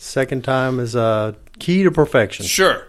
Second time is a key to perfection. Sure.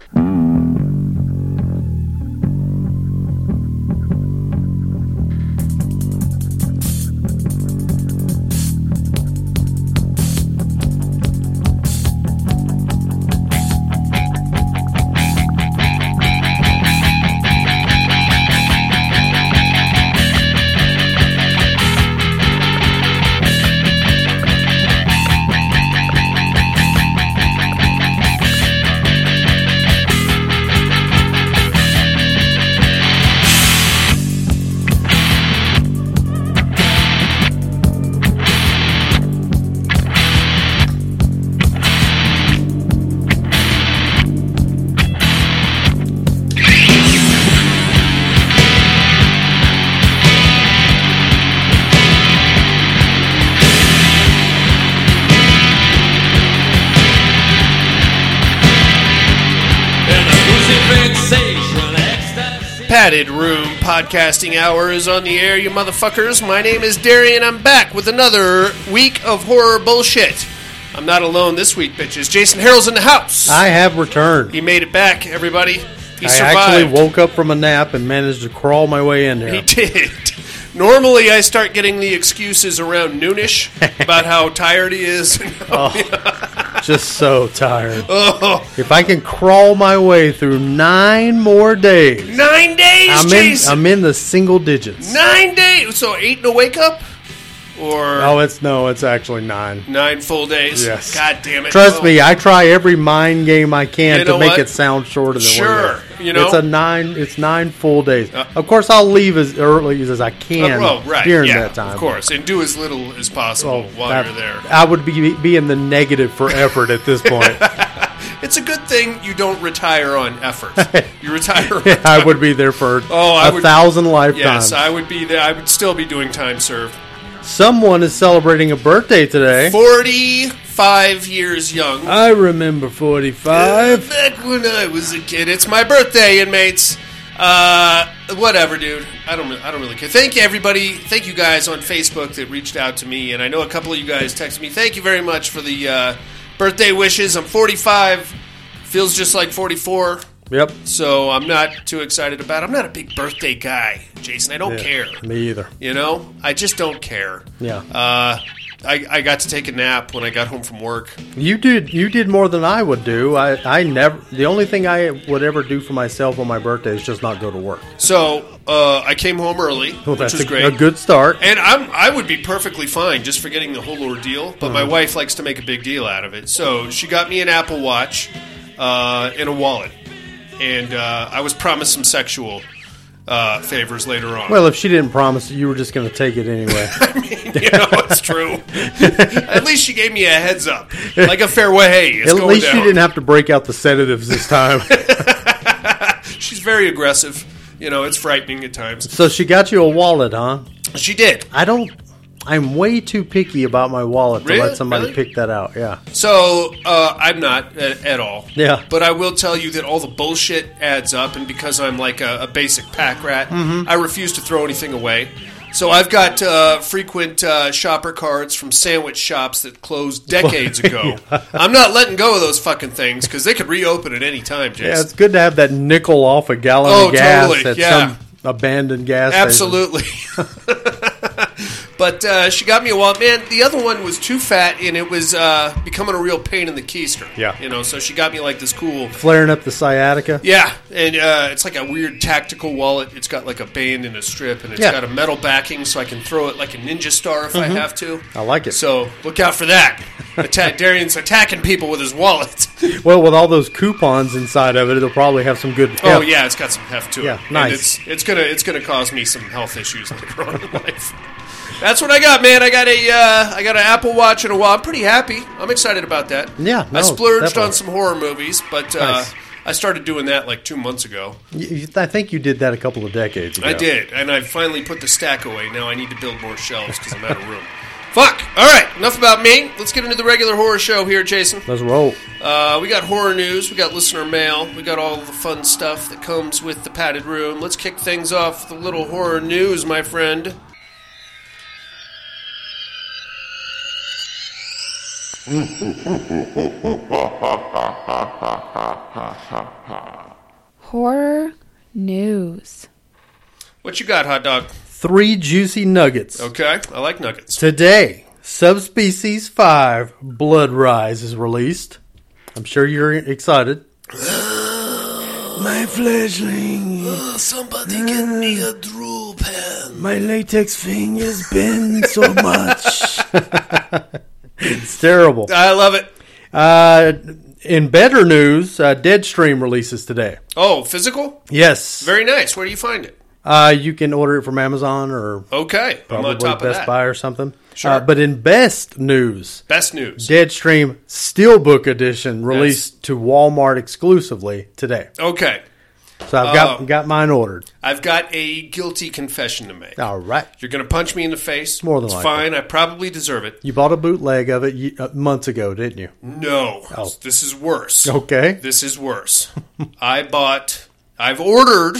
Room Podcasting Hour is on the air, you motherfuckers. My name is Darian. I'm back with another week of horror bullshit. I'm not alone this week, bitches. Jason Harrell's in the house. I have returned. He made it back, everybody. He I survived. actually woke up from a nap and managed to crawl my way in there. He did. Normally, I start getting the excuses around noonish about how tired he is. Oh. Just so tired. oh, If I can crawl my way through nine more days, nine days, I'm in, Jason. I'm in the single digits. nine days. So eight to wake up, or Oh, it's no, it's actually nine. nine full days. Yes. God damn it. Trust Well, me, I try every mind game I can You to make what? it sound shorter than Sure, is. you know? it's a nine. It's nine full days. Uh, of course, I'll leave as early as I can Uh, well, right. during yeah, that time. Of course, and do as little as possible Well, while that- you're there. I would be be in the negative for effort at this point. It's a good thing you don't retire on effort. You retire. on I would be there for Oh, I a would- thousand lifetimes. Yes, I would be there. I would still be doing time served. Someone is celebrating a birthday today. Forty-five years young. I remember forty-five. Back when I was a kid, it's my birthday, inmates. Uh, whatever, dude. I don't. I don't really care. Thank you, everybody. Thank you guys on Facebook that reached out to me, and I know a couple of you guys texted me. Thank you very much for the uh, birthday wishes. I'm 45. Feels just like 44. Yep. So I'm not too excited about. it. I'm not a big birthday guy, Jason. I don't care. Me either. You know, I just don't care. Yeah. Uh, I, I got to take a nap when I got home from work. You did you did more than I would do. I, I never the only thing I would ever do for myself on my birthday is just not go to work. So uh, I came home early, Well, which that's was a, great. a good start. And I'm I would be perfectly fine just forgetting the whole ordeal, but Uh-huh. my wife likes to make a big deal out of it. So she got me an Apple Watch uh, and a wallet, and uh, I was promised some sexual uh, favors later on. Well, if she didn't promise it, you were just going to take it anyway. I mean, you know, it's true. At least she gave me a heads up, like a farewell. Hey, it's At least down. she didn't have to break out the sedatives this time. She's very aggressive. You know, it's frightening at times. so she got you a wallet, huh? She did. I don't. I'm way too picky about my wallet to Really? let somebody Really? pick that out. Yeah. So uh, I'm not at, at all. Yeah. But I will tell you that all the bullshit adds up, and because I'm like a, a basic pack rat, Mm-hmm. I refuse to throw anything away. So I've got uh, frequent uh, shopper cards from sandwich shops that closed decades ago. I'm not letting go of those fucking things because they could reopen at any time, Jason. Yeah, it's good to have that nickel off a gallon Oh, of gas totally, at yeah. some abandoned gas station. Absolutely. but uh, she got me a wallet. Man, the other one was too fat, and it was uh, becoming a real pain in the keister. Yeah. You know, so she got me like this cool. Flaring up the sciatica. Yeah, and uh, it's like a weird tactical wallet. It's got like a band and a strip, and it's Yeah. got a metal backing, so I can throw it like a ninja star if I have to. I like it. So look out for that. Attack Darian's attacking people with his wallet. Well, with all those coupons inside of it, it'll probably have some good. Oh yeah, it's got some heft to it. Yeah, And nice. it's it's gonna it's gonna cause me some health issues later on in life. That's what I got, man. I got a uh, I got an Apple Watch and a wallet. I'm pretty happy. I'm excited about that. Yeah, I splurged definitely. on some horror movies, but uh, Nice. I started doing that like two months ago. You- you- I think you did that a couple of decades ago. I did, and I finally put the stack away. Now I need to build more shelves because I'm out of room. Fuck. All right, enough about me. Let's get into the regular horror show here, Jason. Let's roll. Uh, we got horror news, we got listener mail, we got all the fun stuff that comes with the padded room. Let's kick things off with a little horror news, my friend. Horror news. What you got, hot dog? Three juicy nuggets. Okay, I like nuggets. Today, Subspecies 5 Blood Rise is released. I'm sure you're excited. My fleshling, somebody get me a drool pen. my latex fingers bend so much. it's terrible. I love it. Uh, in better news, uh, Deadstream releases today. Oh, physical? Yes. Very nice. Where do you find it? Uh, you can order it from Amazon or Okay, probably on top Best of that. Buy or something. Sure. Uh, but in best news, Best news. Deadstream Steelbook Edition released to Walmart exclusively today. Okay, So I've got Oh. got mine ordered. I've got a guilty confession to make. All right. You're going to punch me in the face. More than it's likely. fine. I probably deserve it. You bought a bootleg of it uh, months ago, didn't you? No, Oh. this is worse. Okay. This is worse. I bought. I've ordered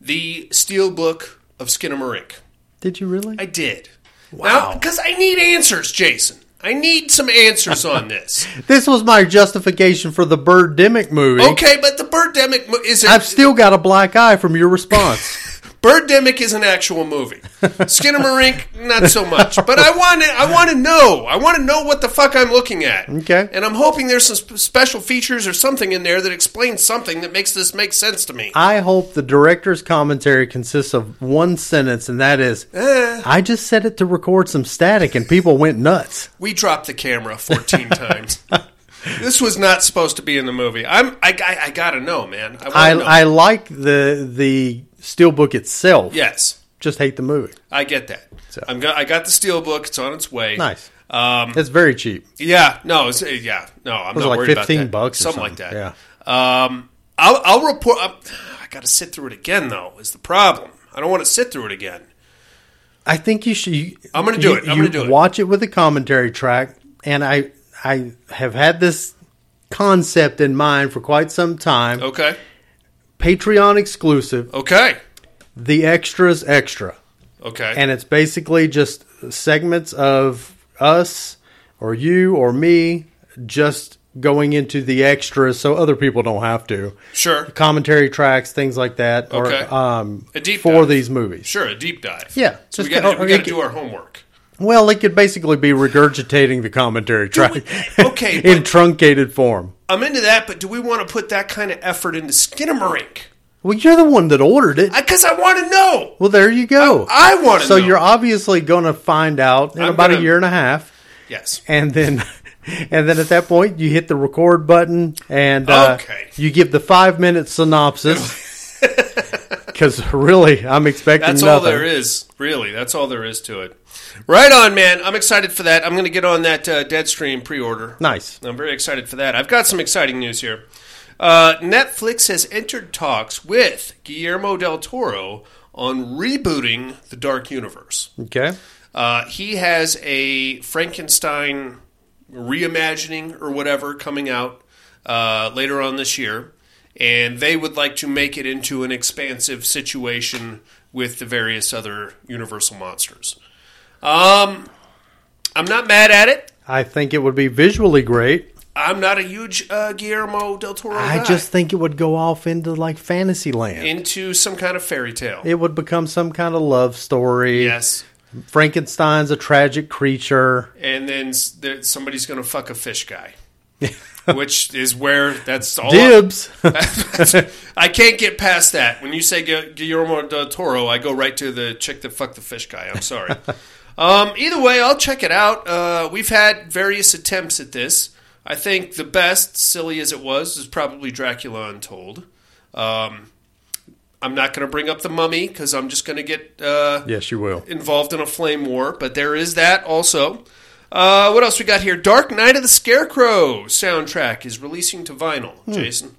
the Steelbook of Skinamarink. Did you really? I did. Wow. Because I need answers, Jason. I need some answers on this. this was my justification for the Birdemic movie. Okay, but the Birdemic mo- is—I've still got a black eye from your response. Birdemic is an actual movie. Skinamarink, not so much. But I want to. I want to know. I want to know what the fuck I'm looking at. Okay. And I'm hoping there's some sp- special features or something in there that explains something that makes this make sense to me. I hope the director's commentary consists of one sentence, and that is, Eh. I just set it to record some static, and people went nuts. We dropped the camera 14 times. This was not supposed to be in the movie. I'm. I. I, I gotta know, man. I, I, know. I like the the steelbook itself. yes, Just hate the movie. I get that. So. I'm. Go- I got the Steelbook. It's on its way. Nice. Um, It's very cheap. Yeah, no, it's, uh, yeah, no, I'm Was not like worried 15 about that. bucks or something, something? like that. Yeah. Um, I'll, I'll report. i I got to sit through it again, though. Is the problem? I don't want to sit through it again. I think you should. You, I'm gonna do you- it. I'm gonna do it. Watch it with a commentary track, and I I have had this concept in mind for quite some time. Okay, Patreon exclusive, okay, the extras extra, okay. and it's basically just segments of us or you or me just going into the extras, so other people don't have to. sure, Commentary tracks, things like that, Okay. or um, A deep for dive. these movies. sure. A deep dive. Yeah, So we just- got or- we got to do our homework. Well, it could basically be regurgitating the commentary track. we- okay, in but- truncated form. I'm into that, but do we want to put that kind of effort into Skinamarink? Well, you're the one that ordered it. Because I, want to know. well, there you go. I want to so know. you're obviously going to find out in I'm about gonna- a year and a half, yes. and then, and then at that point, you hit the record button and uh, Okay. you give the five minute synopsis. Because really, I'm expecting That's nothing. all there is, really. That's all there is to it. Right on, man. I'm excited for that. I'm going to get on that uh, Deadstream pre-order. Nice. I'm very excited for that. I've got some exciting news here. Uh, Netflix has entered talks with Guillermo del Toro on rebooting the Dark Universe. Okay. Uh, he has a Frankenstein reimagining or whatever coming out uh, later on this year, and they would like to make it into an expansive situation with the various other Universal monsters. Um, I'm not mad at it. I think it would be visually great. I'm not a huge uh, Guillermo del Toro I guy. just think it would go off into like fantasy land. into some kind of fairy tale. it would become some kind of love story. yes, Frankenstein's a tragic creature. and then there, somebody's going to fuck a fish guy, which is where that's all. Dibs. I can't get past that. When you say Guillermo del Toro, I go right to the chick that fucked the fish guy. I'm sorry. um, either way, I'll check it out. Uh, we've had various attempts at this. I think the best, silly as it was, is probably Dracula Untold. Um, I'm not going to bring up the mummy because I'm just going to get uh, yes, you will. involved in a flame war, but there is that also. Uh, what else we got here? Dark Knight of the Scarecrow soundtrack is releasing to vinyl. Jason,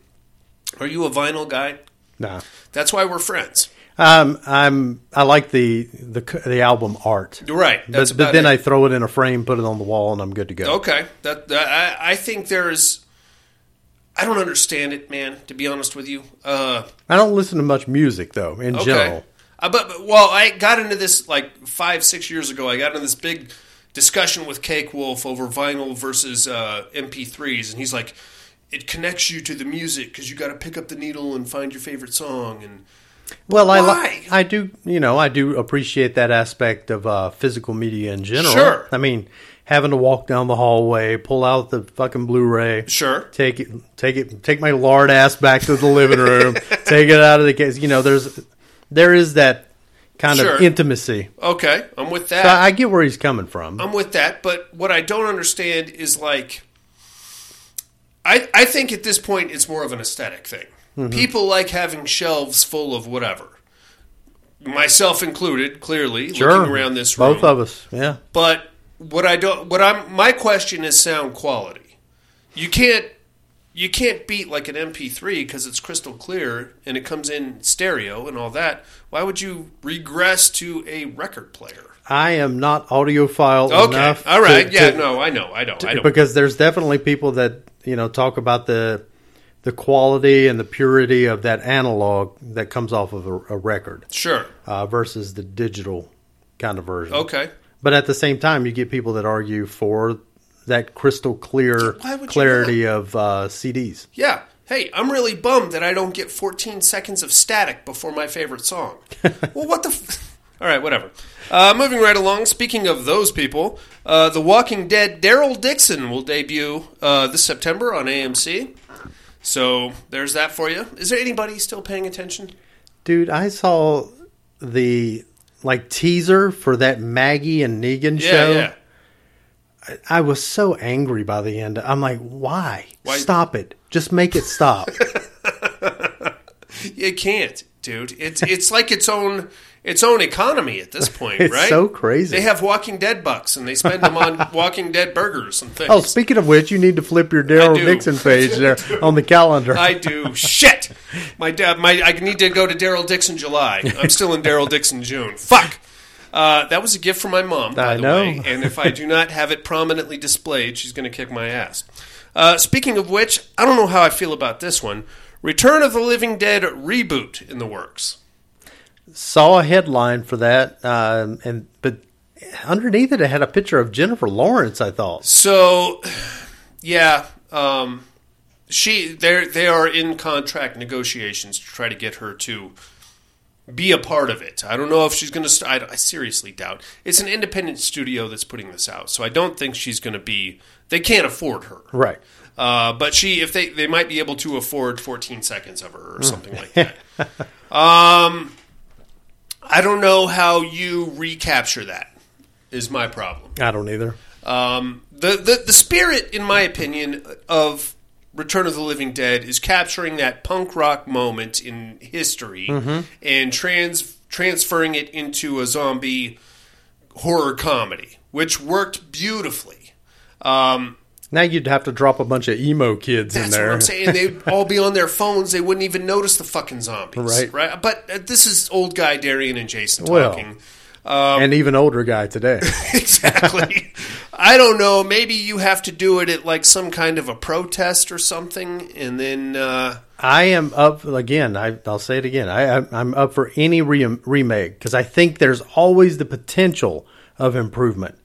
are you a vinyl guy? Nah. That's why we're friends. Um, I'm. I like the the the album art, right. That's but, but then it. I throw it in a frame, put it on the wall, and I'm good to go. okay. That, that I, I think there's. I don't understand it, man. To be honest with you, uh, I don't listen to much music though, in okay. general. Uh, but, but well, I got into this like five, six years ago. I got into this big discussion with Cake Wolf over vinyl versus uh, MP3s, and he's like, "It connects you to the music because you got to pick up the needle and find your favorite song." And Well, I Why? li- I do you know I do appreciate that aspect of uh, physical media in general. Sure. I mean, having to walk down the hallway, pull out the fucking Blu-ray, sure, take it, take it, take my lard ass back to the living room, take it out of the case. You know, there's there is that kind Sure. of intimacy. okay, I'm with that. So I, I get where he's coming from. I'm with that, but what I don't understand is like, I I think at this point it's more of an aesthetic thing. Mm-hmm. People like having shelves full of whatever, myself included. Clearly, sure, looking around this room, both of us. Yeah, But what I don't, what I'm, my question is sound quality. You can't, you can't beat like an MP3 because it's crystal clear and it comes in stereo and all that. Why would you regress to a record player? I am not audiophile Okay, enough. all right, to- yeah, to- no, I know, I know, I know. because there's definitely people that you know talk about the the quality and the purity of that analog that comes off of a, a record Sure, uh, versus the digital kind of version. okay. But at the same time, you get people that argue for that crystal clear Why would you clarity of uh, CDs. Yeah. Hey, I'm really bummed that I don't get 14 seconds of static before my favorite song. well, what the? F- All right, whatever. Uh, moving right along. Speaking of those people, uh, The Walking Dead Daryl Dixon will debut uh, this September on AMC. So there's that for you. Is there anybody still paying attention? Dude, I saw the like teaser for that Maggie and Negan Yeah, show. yeah. I was so angry by the end. I'm like, why? Why- Stop it. Just make it stop. it can't, dude. It's it's like its own its own economy at this point, It's right? so crazy. They have Walking Dead bucks, and they spend them on Walking Dead burgers and things. oh, speaking of which, you need to flip your Daryl. Dixon page there on the calendar. I do. Shit. My dad. My I need to go to Daryl Dixon July. I'm still in Daryl Dixon June. Fuck. Uh, that was a gift from my mom, by I the know. way. And if I do not have it prominently displayed, she's going to kick my ass. Uh, speaking of which, I don't know how I feel about this one. Return of the Living Dead reboot in the works. Saw a headline for that, um, and but underneath it, it had a picture of Jennifer Lawrence. I thought. So, yeah, um, she they they are in contract negotiations to try to get her to be a part of it. I don't know if she's going to. St- I, I seriously doubt it's an independent studio that's putting this out, so I don't think she's going to be. They can't afford her, Right. uh, but she if they they might be able to afford 14 seconds of her or something like that. Um, I don't know how you recapture that. Is my problem. I don't either. Um, the, the the spirit, in my opinion, of Return of the Living Dead is capturing that punk rock moment in history and trans transferring it into a zombie horror comedy, which worked beautifully. Um, Now you'd have to drop a bunch of emo kids in that's there. what I'm saying. They'd all be on their phones. They wouldn't even notice the fucking zombies, Right. Right. But uh, this is old guy Darian and Jason Well. talking. and even older guy today. exactly. I don't know. Maybe you have to do it at like some kind of a protest or something, and then uh, I am up again. I, I'll say it again. I, I'm up for any re- remake because I think there's always the potential of improvement.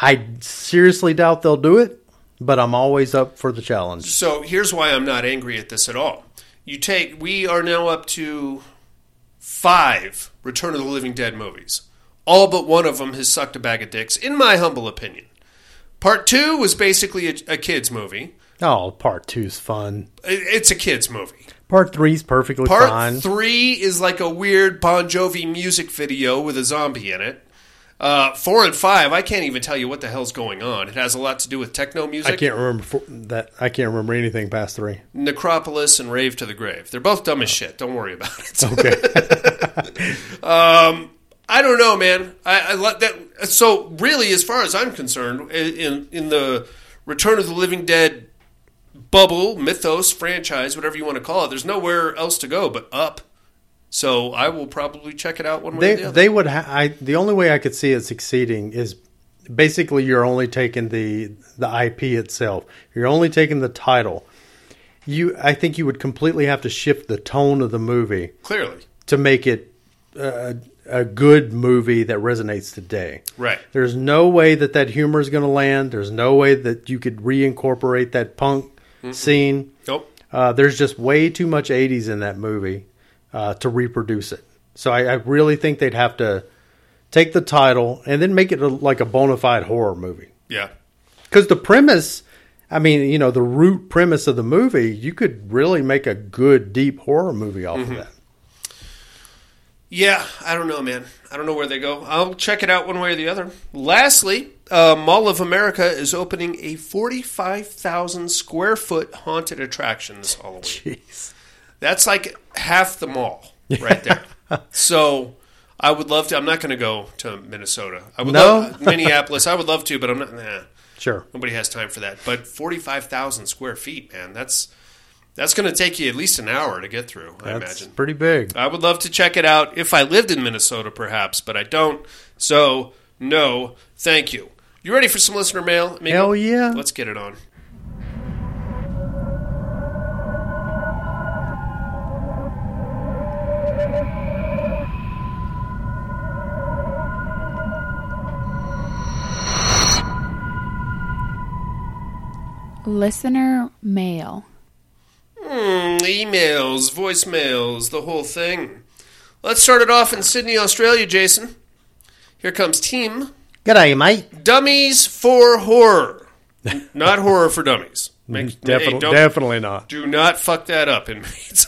I seriously doubt they'll do it, but I'm always up for the challenge. so here's why I'm not angry at this at all. You take. We are now up to five Return of the Living Dead movies. All but one of them has sucked a bag of dicks, in my humble opinion. Part two was basically a, a kids movie. Oh, part two's fun. It- It's a kids movie. Part three's perfectly fine. Part three is like a weird Bon Jovi music video with a zombie in it. Uh, four and five, I can't even tell you what the hell's going on. It has a lot to do with techno music, I can't remember four, that. I can't remember anything past three. Necropolis, and Rave to the Grave. They're both dumb as shit. Don't worry about it. Okay. I don't know, man. I, I that. So really, as far as I'm concerned, in in the Return of the Living Dead bubble, mythos, franchise, whatever you want to call it, there's nowhere else to go but up. So I will probably check it out one way or they the other. they would. Ha- I the only way I could see it succeeding is basically you're only taking the the IP itself. You're only taking the title. You, I think you would completely have to shift the tone of the movie Clearly. to make it uh, a good movie that resonates today. Right. There's no way that that humor is going to land. There's no way that you could reincorporate that punk scene. Nope. Uh, there's just way too much 80s in that movie uh, to reproduce it. So I, I really think they'd have to take the title and then make it a, like a bona fide horror movie. Yeah. Because the premise, I mean, you know, the root premise of the movie, you could really make a good, deep horror movie off of that. Yeah, I don't know, man. I don't know where they go. I'll check it out one way or the other. Lastly, uh, Mall of America is opening a 45,000 square foot haunted attraction this Halloween. Jeez. That's like half the mall right there. so I would love to. I'm not going to go to Minnesota. I would No? love Minneapolis. I would love to, but I'm not. Nah, Sure. nobody has time for that. But 45,000 square feet, man. That's that's going to take you at least an hour to get through. I That's imagine. pretty big. I would love to check it out if I lived in Minnesota, perhaps, but I don't. So, no, thank you. You ready for some listener mail? amigo? Hell yeah. Let's get it on. Listener mail. Hmm, emails, voicemails, the whole thing. Let's start it off in Sydney, Australia, Jason. Here comes Team G'day, mate. Dummies for Horror. Not horror for dummies. Make- Definitely, don't- definitely not. Do not fuck that up, inmates.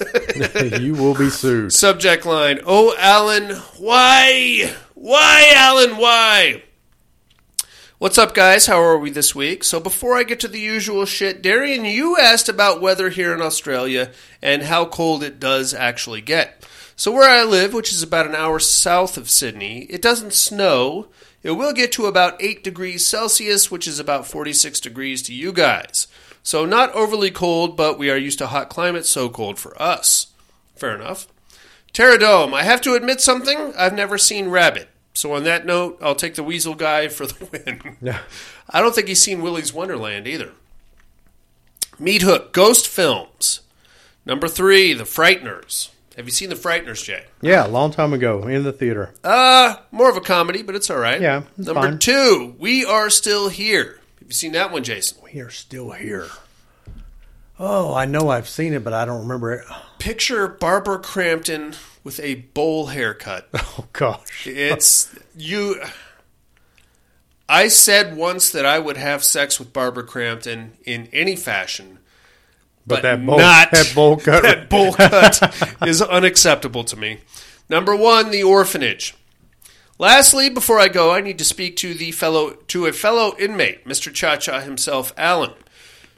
you will be sued. Subject line Oh, Alan, why? Why, Alan, why? What's up, guys? How are we this week? So, before I get to the usual shit, Darian, you asked about weather here in Australia and how cold it does actually get. So, where I live, which is about an hour south of Sydney, it doesn't snow. It will get to about 8 degrees Celsius, which is about 46 degrees to you guys. So, not overly cold, but we are used to hot climates, so cold for us. Fair enough. Pterodome, I have to admit something. I've never seen Rabid. So on that note, I'll take the Weasel guy for the win. Yeah. I don't think he's seen Willy's Wonderland either. Meat Hook, Ghost Films. Number three, The Frighteners. Have you seen The Frighteners, Jay? Yeah, a long time ago in the theater. Uh, more of a comedy, but it's all right. Yeah, Number fine. two, We Are Still Here. Have you seen that one, Jason? We are still here. Oh, I know I've seen it, but I don't remember it. Picture Barbara Crampton with a bowl haircut. Oh gosh. It's you. I said once that I would have sex with Barbara Crampton in any fashion, But, but that bowl, not that bowl cut. that bowl cut is unacceptable to me. Number one, the orphanage. Lastly, before I go, I need to speak to the fellow to a fellow inmate, Mr. Cha Cha himself, Alan.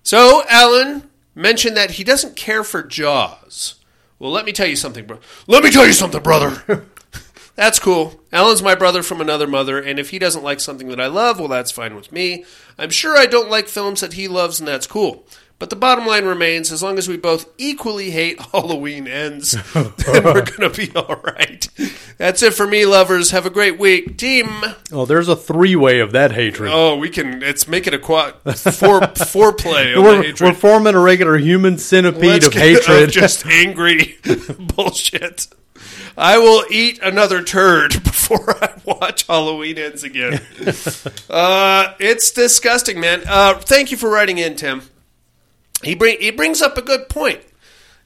So, Alan mentioned that he doesn't care for Jaws. Well, let me tell you something, bro. Let me tell you something, brother. That's cool. Alan's my brother from another mother, and if he doesn't like something that I love, well, that's fine with me. I'm sure I don't like films that he loves, and that's cool. But the bottom line remains as long as we both equally hate Halloween ends, then we're going to be all right. That's it for me, lovers. Have a great week. Team. Oh, there's a three way of that hatred. Oh, we can. Let's make it a quad four foreplay. we're, hatred. we're forming a regular human centipede Let's of hatred. of just angry bullshit. I will eat another turd before I watch Halloween ends again. uh, it's disgusting, man. Uh, thank you for writing in, Tim. He bring he brings up a good point,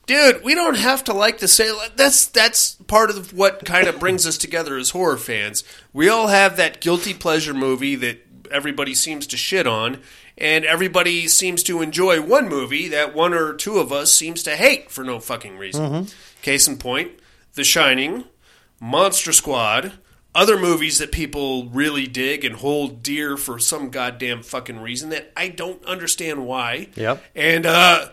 dude. We don't have to like to say that's that's part of what kind of brings us together as horror fans. We all have that guilty pleasure movie that everybody seems to shit on, and everybody seems to enjoy one movie that one or two of us seems to hate for no fucking reason. Mm-hmm. Case in point, The Shining, Monster Squad, other movies that people really dig and hold dear for some goddamn fucking reason that I don't understand why. Yep. And uh,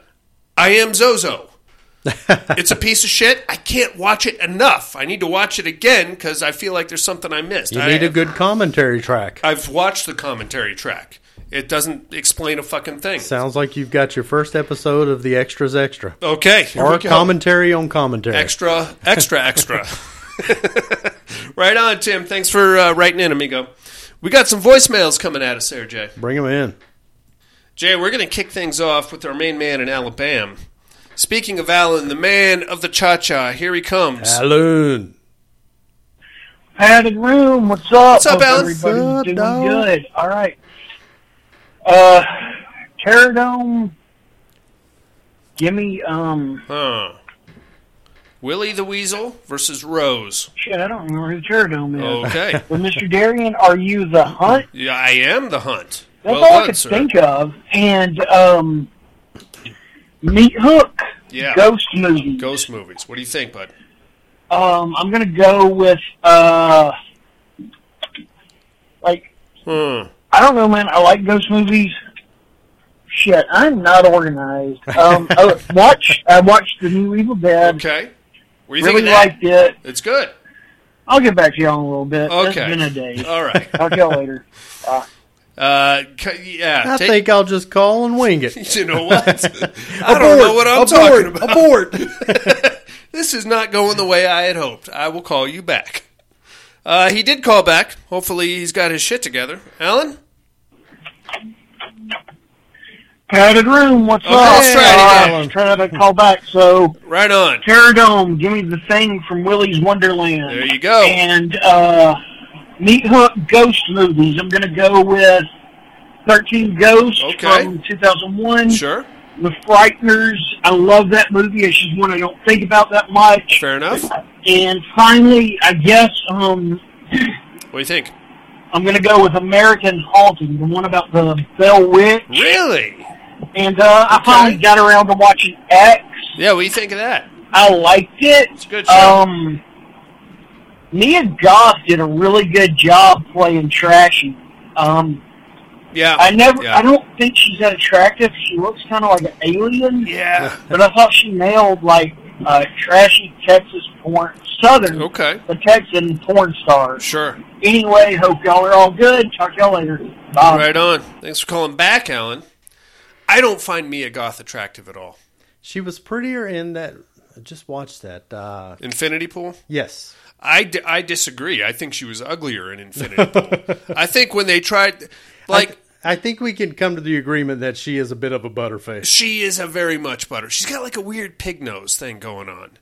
I am Zozo. it's a piece of shit. I can't watch it enough. I need to watch it again because I feel like there's something I missed. you I, need a good commentary track. I've watched the commentary track. It doesn't explain a fucking thing. Sounds like you've got your first episode of the Extras Extra. Okay, Or commentary on commentary. extra, extra, extra. right on, Tim. Thanks for uh, writing in, amigo. We got some voicemails coming at us there, Jay. Bring them in. Jay, we're going to kick things off with our main man in Alabama. Speaking of Alan, the man of the cha cha, here he comes. Alan. Padded room. What's up? What's up, Hope Alan? Everybody's up, doing dog? good. All right. Uh, Terradome. Give me um. Huh. Willie the Weasel versus Rose. Shit, I don't remember who Terradome is. Okay. Mr. Darian, are you the hunt? yeah, I am the hunt. That's well all I done, could sir. think of. And um, Meat Hook. Yeah. Ghost movie. Ghost movies. What do you think, bud? Um, I'm gonna go with uh, like Hmm. I don't know, man. I like ghost movies. Shit, I'm not organized. Um, I watch. I watched the new Evil Dead. Okay. What do you Really think of that? liked it. It's good. I'll get back to you all in a little bit. Okay. It's been a day. All right. Talk to y'all later. Bye. Uh, yeah. I take- think I'll just call and wing it. You know what? I don't know what I'm abort, talking about. Abort. this is not going the way I had hoped. I will call you back. Uh, he did call back. Hopefully, he's got his shit together. Alan? Padded room. What's Okay, up? let's try it Uh, again. let's to call back. So, Right on. Terradome. Give me the thing from Willy's Wonderland. There you go. And uh, Meat Hook ghost movies. I'm gonna go with 13 Ghosts Okay. from 2001. Sure. The Frighteners. I love that movie. It's just one I don't think about that much. Fair enough. And finally, I guess um, do you think? I'm going to go with American Haunting, the one about the Bell Witch. Really? And uh, I finally got around to watching X. Yeah, what do you think of that? I liked it. It's a good show. Um, Mia Goth did a really good job playing Trashy. Um, yeah. I never, Yeah. I don't think she's that attractive. She looks kind of like an alien. Yeah. But I thought she nailed like uh, trashy Texas porn, Southern, Okay. the Texan porn stars. Sure. Anyway, hope y'all are all good. Talk to y'all later. Bye. Right on. Thanks for calling back, Alan. I don't find Mia Goth attractive at all. she was prettier in that. I just watched that. Uh, Infinity Pool? yes. I, I disagree. I think she was uglier in Infinity Pool. I think when they tried, like, I, I think we can come to the agreement that she is a bit of a butterface. she is a very much butter. She's got like a weird pig nose thing going on.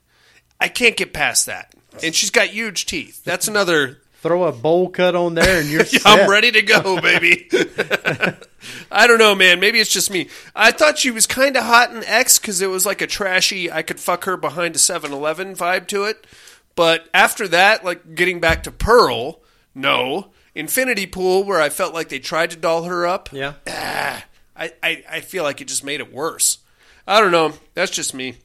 I can't get past that. And she's got huge teeth. That's another. Throw a bowl cut on there, and you're set. I'm ready to go, baby. I don't know, man. Maybe it's just me. I thought she was kind of hot in X because it was like a trashy, I could fuck her behind a 7 Eleven vibe to it. But after that, like getting back to Pearl, no. Infinity Pool, where I felt like they tried to doll her up. Yeah. Ah, I, I, I feel like it just made it worse. I don't know. That's just me.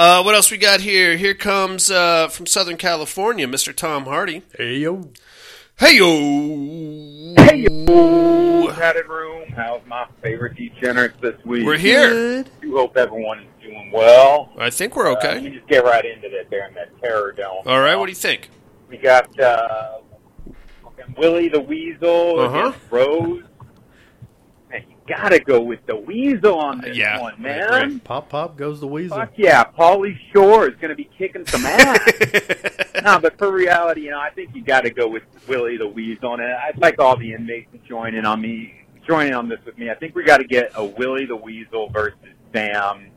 Uh, what else we got here? Here comes uh, from Southern California, Mr. Tom Hardy. Hey yo. Hey yo! Hey, yo. padded room. How's my favorite degenerates this week? We're here. Good. I hope everyone is doing well. I think we're Uh, let okay. me just get right into that there in that terror dome. All right, what do you think? We got uh, Willie the Weasel Uh-huh. against Rose. Man, you gotta go with the Weasel on this Yeah, one, I man. agree. Pop pop goes the weasel. Fuck yeah, Pauly Shore is gonna be kicking some ass. no, but for reality, you know, I think you got to go with Willie the Weasel, and I'd like all the inmates to join in on me, join in on this with me. I think we got to get a Willie the Weasel versus Sam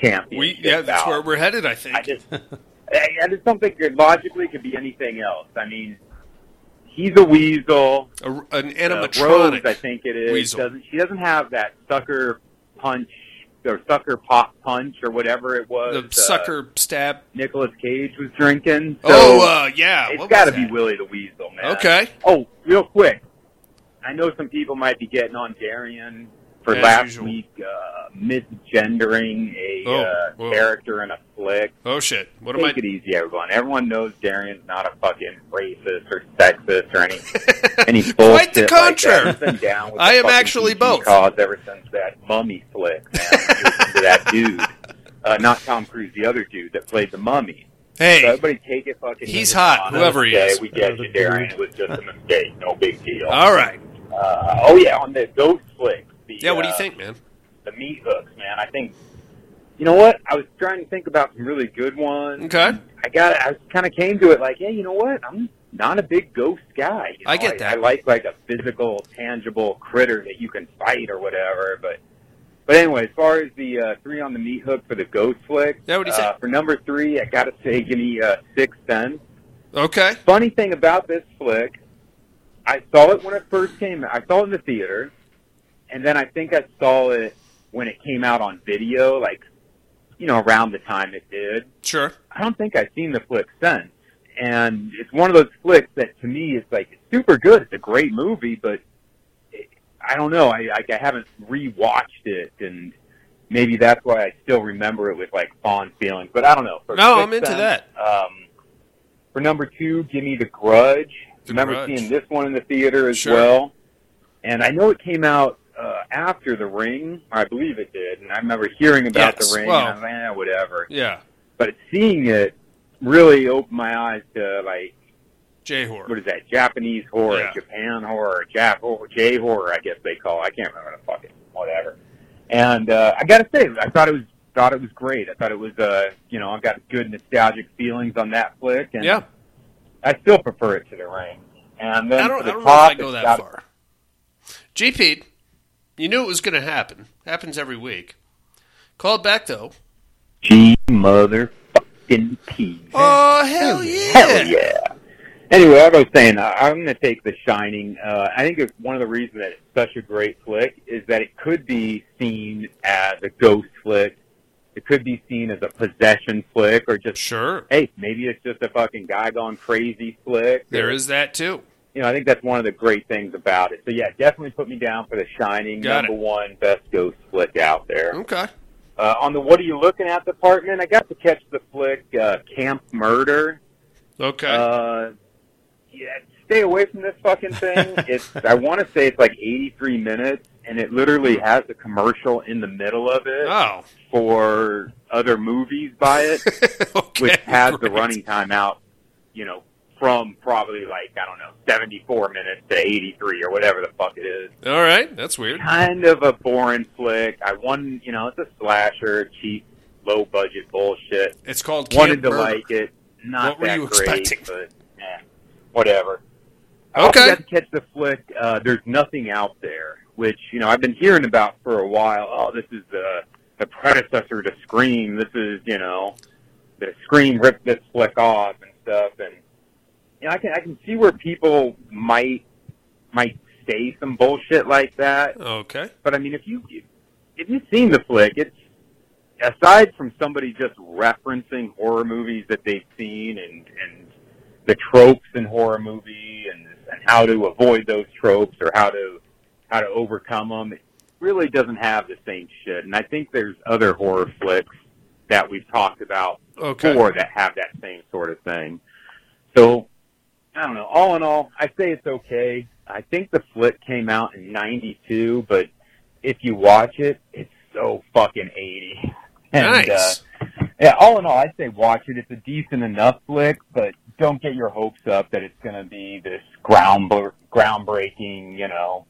championship. We yeah, that's bout. where we're headed. I I think. just, I, I just don't think it logically could be anything else. I mean, he's a weasel. A, an Uh, animatronic. Rose, I think it is. weasel. Doesn't she doesn't have that sucker punch or sucker pop punch or whatever it was. the uh, sucker stab. Nicolas Cage was drinking. So oh, uh, yeah. it's got to be? Willie the Weasel, man. Okay. Oh, real quick. I know some people might be getting on Darian for As last usual. week uh, misgendering a Oh, uh, whoa. character in a flick. Oh shit! What am I? Take I? it easy, everyone. Everyone knows Darian's not a fucking racist or sexist or any any bullshit Quite the like contrary. that. He's been down with I the am fucking actually PG both. Cause ever since that mummy flick, man. He was into that dude, uh, not Tom Cruise, the other dude that played the mummy. So Hey, everybody take it fucking. He's easy hot, on him. whoever he Okay, is. We get you, Darian. It was just a mistake. No big deal. all right. Uh, oh yeah, on the ghost flick. The, Yeah, what do you uh, think, man? The meat hooks, man. I think. You know what? I was trying to think about some really good ones. Okay. I got. I kind of came to it like, yeah, you know what? I'm not a big ghost guy. You I get that. I like like a physical, tangible critter that you can fight or whatever. But but anyway, as far as the uh, three on the meat hook for the ghost flick, Yeah, what do you uh, say? for number three, I got to say, give me uh, Sixth Sense. Okay. Funny thing about this flick, I saw it when it first came. I saw it in the theater, and then I think I saw it when it came out on video, like you know, around the time it did. Sure. I don't think I've seen the flick since. And it's one of those flicks that to me is like it's super good. It's a great movie, but it, I don't know. I, I I haven't rewatched it, and maybe that's why I still remember it with like fond feelings. But I don't know. For No, I'm into Sense, that. Um, for number two, give me The Grudge. The remember Grudge. seeing this one in the theater as Sure. well. And I know it came out uh, after The Ring, I believe it did. And I remember hearing about Yes, The Ring, well- and like, eh, whatever Yeah. but seeing it really opened my eyes to like J horror. what is that Japanese horror, Yeah. Japan horror, Jap J horror, I guess they call. it. I can't remember the fucking whatever. And uh, I gotta say, I thought it was thought it was great. I thought it was uh you know I've got good nostalgic feelings on that flick, and Yeah. I still prefer it to the ring. And then I don't, I don't know if I go that far. GP, you knew it was going to happen. Happens every week. Called back though. G motherfucking P. Oh hell yeah! Hell yeah. Anyway, I was saying, I'm going to take The Shining. Uh, I think it's one of the reasons that it's such a great flick is that it could be seen as a ghost flick. It could be seen as a possession flick or just, Sure, hey, maybe it's just a fucking guy gone crazy flick. there is that too. You know, I think that's one of the great things about it. So yeah, definitely put me down for The Shining, Got number one best ghost flick out there. Okay. Uh, on the What Are You Looking At department, I got to catch the flick uh, Camp Murder. Okay. Uh, yeah, stay away from this fucking thing. it's I want to say it's like 83 minutes, and it literally has a commercial in the middle of it oh. for other movies by it, okay. which has the running time out, you know, from probably like I don't know 74 minutes to 83 or whatever the fuck it is. All right, that's weird. Kind of a boring flick. I won, you know, it's a slasher, cheap, low budget bullshit It's called wanted Camp to Murder. like it. Not What were you great, expecting? but eh, whatever. I also Okay. got to catch the flick. Uh, There's nothing out there, which you know I've been hearing about for a while. Oh, this is the the predecessor to Scream. This is you know the Scream ripped this flick off and stuff. And you know I can I can see where people might might say some bullshit like that. Okay. But I mean, if you if you've seen the flick, it's aside from somebody just referencing horror movies that they've seen and and the tropes in horror movie and and how to avoid those tropes or how to how to overcome them, it really doesn't have the same shit. And I think there's other horror flicks that we've talked about Okay. before that have that same sort of thing. So I don't know. All in all, I say it's okay. I think the flick came out in '92, but if you watch it, it's so fucking 80. And, nice. Uh, yeah, all in all, I'd say watch it. It's a decent enough flick, but don't get your hopes up that it's going to be this ground groundbreaking, you know,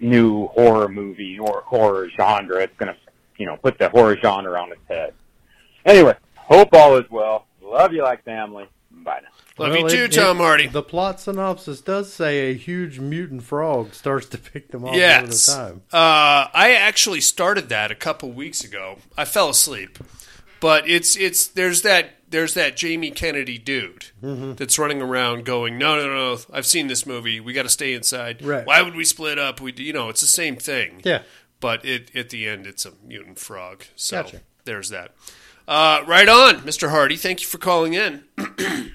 new horror movie or horror genre. It's going to, you know, put the horror genre on its head. Anyway, hope all is well. Love you like family. Bye now. Love Well, you too, it- Tom Hardy. The plot synopsis does say a huge mutant frog starts to pick them off Yes. at a time. Uh, I actually started that a couple weeks ago. I fell asleep, but it's it's there's that there's that Jamie Kennedy dude Mm-hmm. that's running around going, no, no, no, I've seen this movie. We got to stay inside. Right. Why would we split up? We, you know, it's the same thing. Yeah. But it, at the end, it's a mutant frog. So Gotcha. there's that. Uh, right on, Mr. Hardy. Thank you for calling in.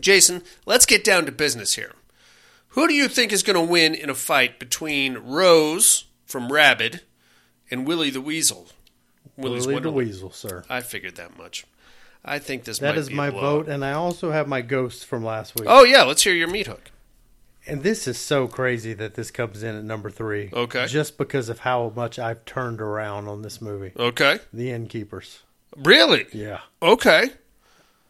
Jason, let's get down to business here. Who do you think is going to win in a fight between Rose from Rabid and Willie the Weasel? Willie's Willie the Weasel, sir. I figured that much. I think this That is my vote, and I also have my ghost from last week. Oh yeah, let's hear your meat hook. And this is so crazy that this comes in at number three. Okay. Just because of how much I've turned around on this movie. Okay, The Innkeepers. really? Yeah. Okay.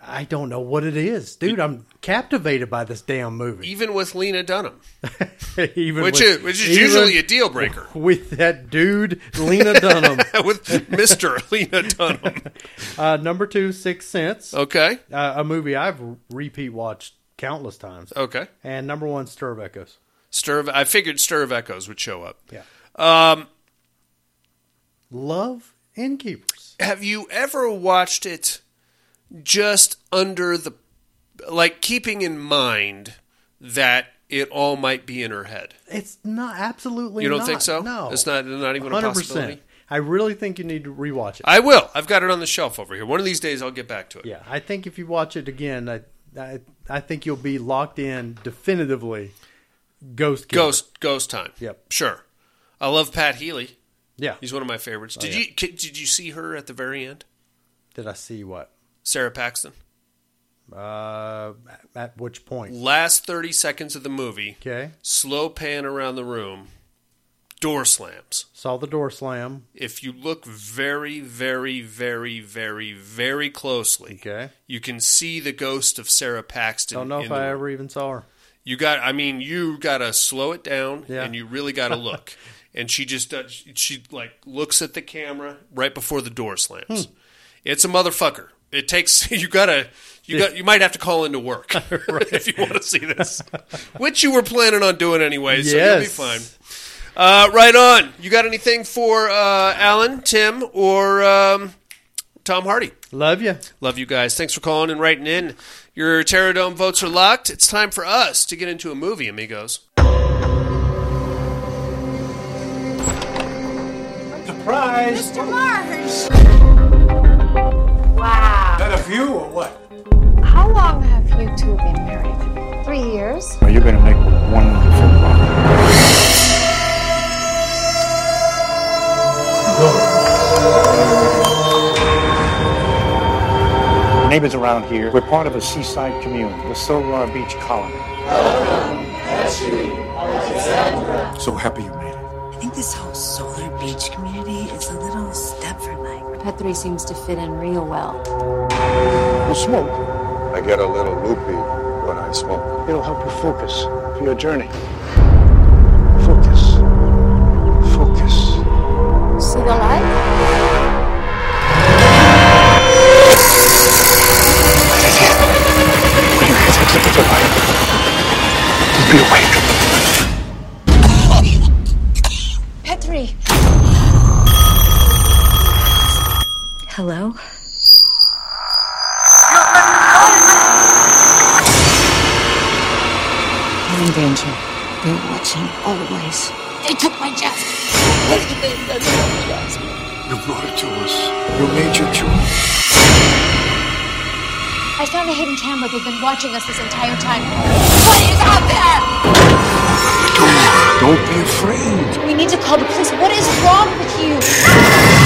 I don't know what it is. Dude, I'm captivated by this damn movie. Even with Lena Dunham, even which with- is which is usually a deal breaker. with that dude, Lena Dunham. with Mister Lena Dunham. uh, number Six Sense. Okay. Uh, a movie I've repeat watched countless times. Okay. And number one, Stir of Echoes. Stir of, I figured Stir of Echoes would show up. Yeah. Um, Love Innkeepers. have you ever watched it just under the like keeping in mind that it all might be in her head. It's not absolutely. You don't not. think so? No, it's not not even a possibility. I really think you need to rewatch it. I will. I've got it on the shelf over here. One of these days, I'll get back to it. yeah, I think if you watch it again, I, I, I think you'll be locked in definitively. Ghost. Killer. Ghost, ghost time. Yep. Sure. I love Pat Healy. Yeah. He's one of my favorites. Oh, did yeah. you did you see her at the very end? Did I see what? Sara Paxton. Uh, at- which point? Last thirty seconds of the movie. Okay. Slow pan around the room. Door slams. Saw the door slam. If you look very, very, very, very, very closely, Okay. you can see the ghost of Sara Paxton. Don't know in if the I room. ever even saw her. You got. I mean, you got to slow it down, Yeah. and you really got to look. and she just does. She like looks at the camera right before the door slams. Hmm. It's a motherfucker. It takes. You gotta. You got. You might have to call into work if you want to see this, which you were planning on doing anyway. So you'll be fine. Uh, right on. You got anything for uh, Alan, Tim, or um, Tom Hardy? Love you. Love you guys. Thanks for calling and writing in. Your Terradome votes are locked. It's time for us to get into a movie, amigos. Surprise! Mr. Marsh! Wow. That a few or what? How long have you two been married? Three years. Are you going to make wonderful progress? Neighbors around here, we're part of a seaside community, the Silver Beach Colony. So happy you made it. I think this whole Solar Beach community is a little Stepford-like. 3 seems to fit in real well. You smoke. I get a little loopy when I smoke. It'll help you focus for your journey. Focus. Focus. See the light? Put your hands up to the light. Be awake. Hello? You're in danger. They're watching always. They took my Jasmine. You brought it to us. You made your choice. I found a hidden camera. They've been watching us this entire time. What is out there? Don't be afraid. We need to call the police. What is wrong with you?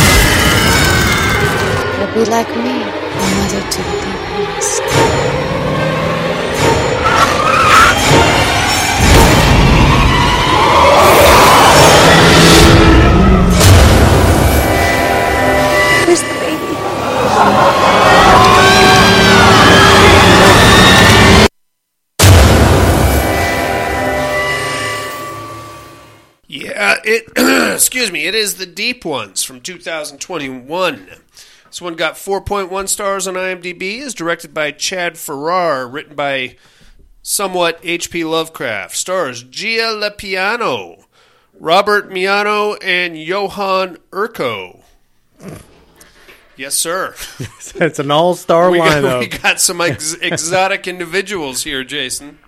You'll be like me, a mother to the deep ones. Where's the baby? Yeah, it. excuse me. It is the Deep Ones from 2021. This one got 4.1 stars on IMDb. is directed by Chad Ferrin, written by somewhat H.P. Lovecraft. Stars Gia Lepiano, Robert Miano, and Johan Urko. Yes, sir. it's an all-star we got, lineup. we got some ex- exotic individuals here, Jason.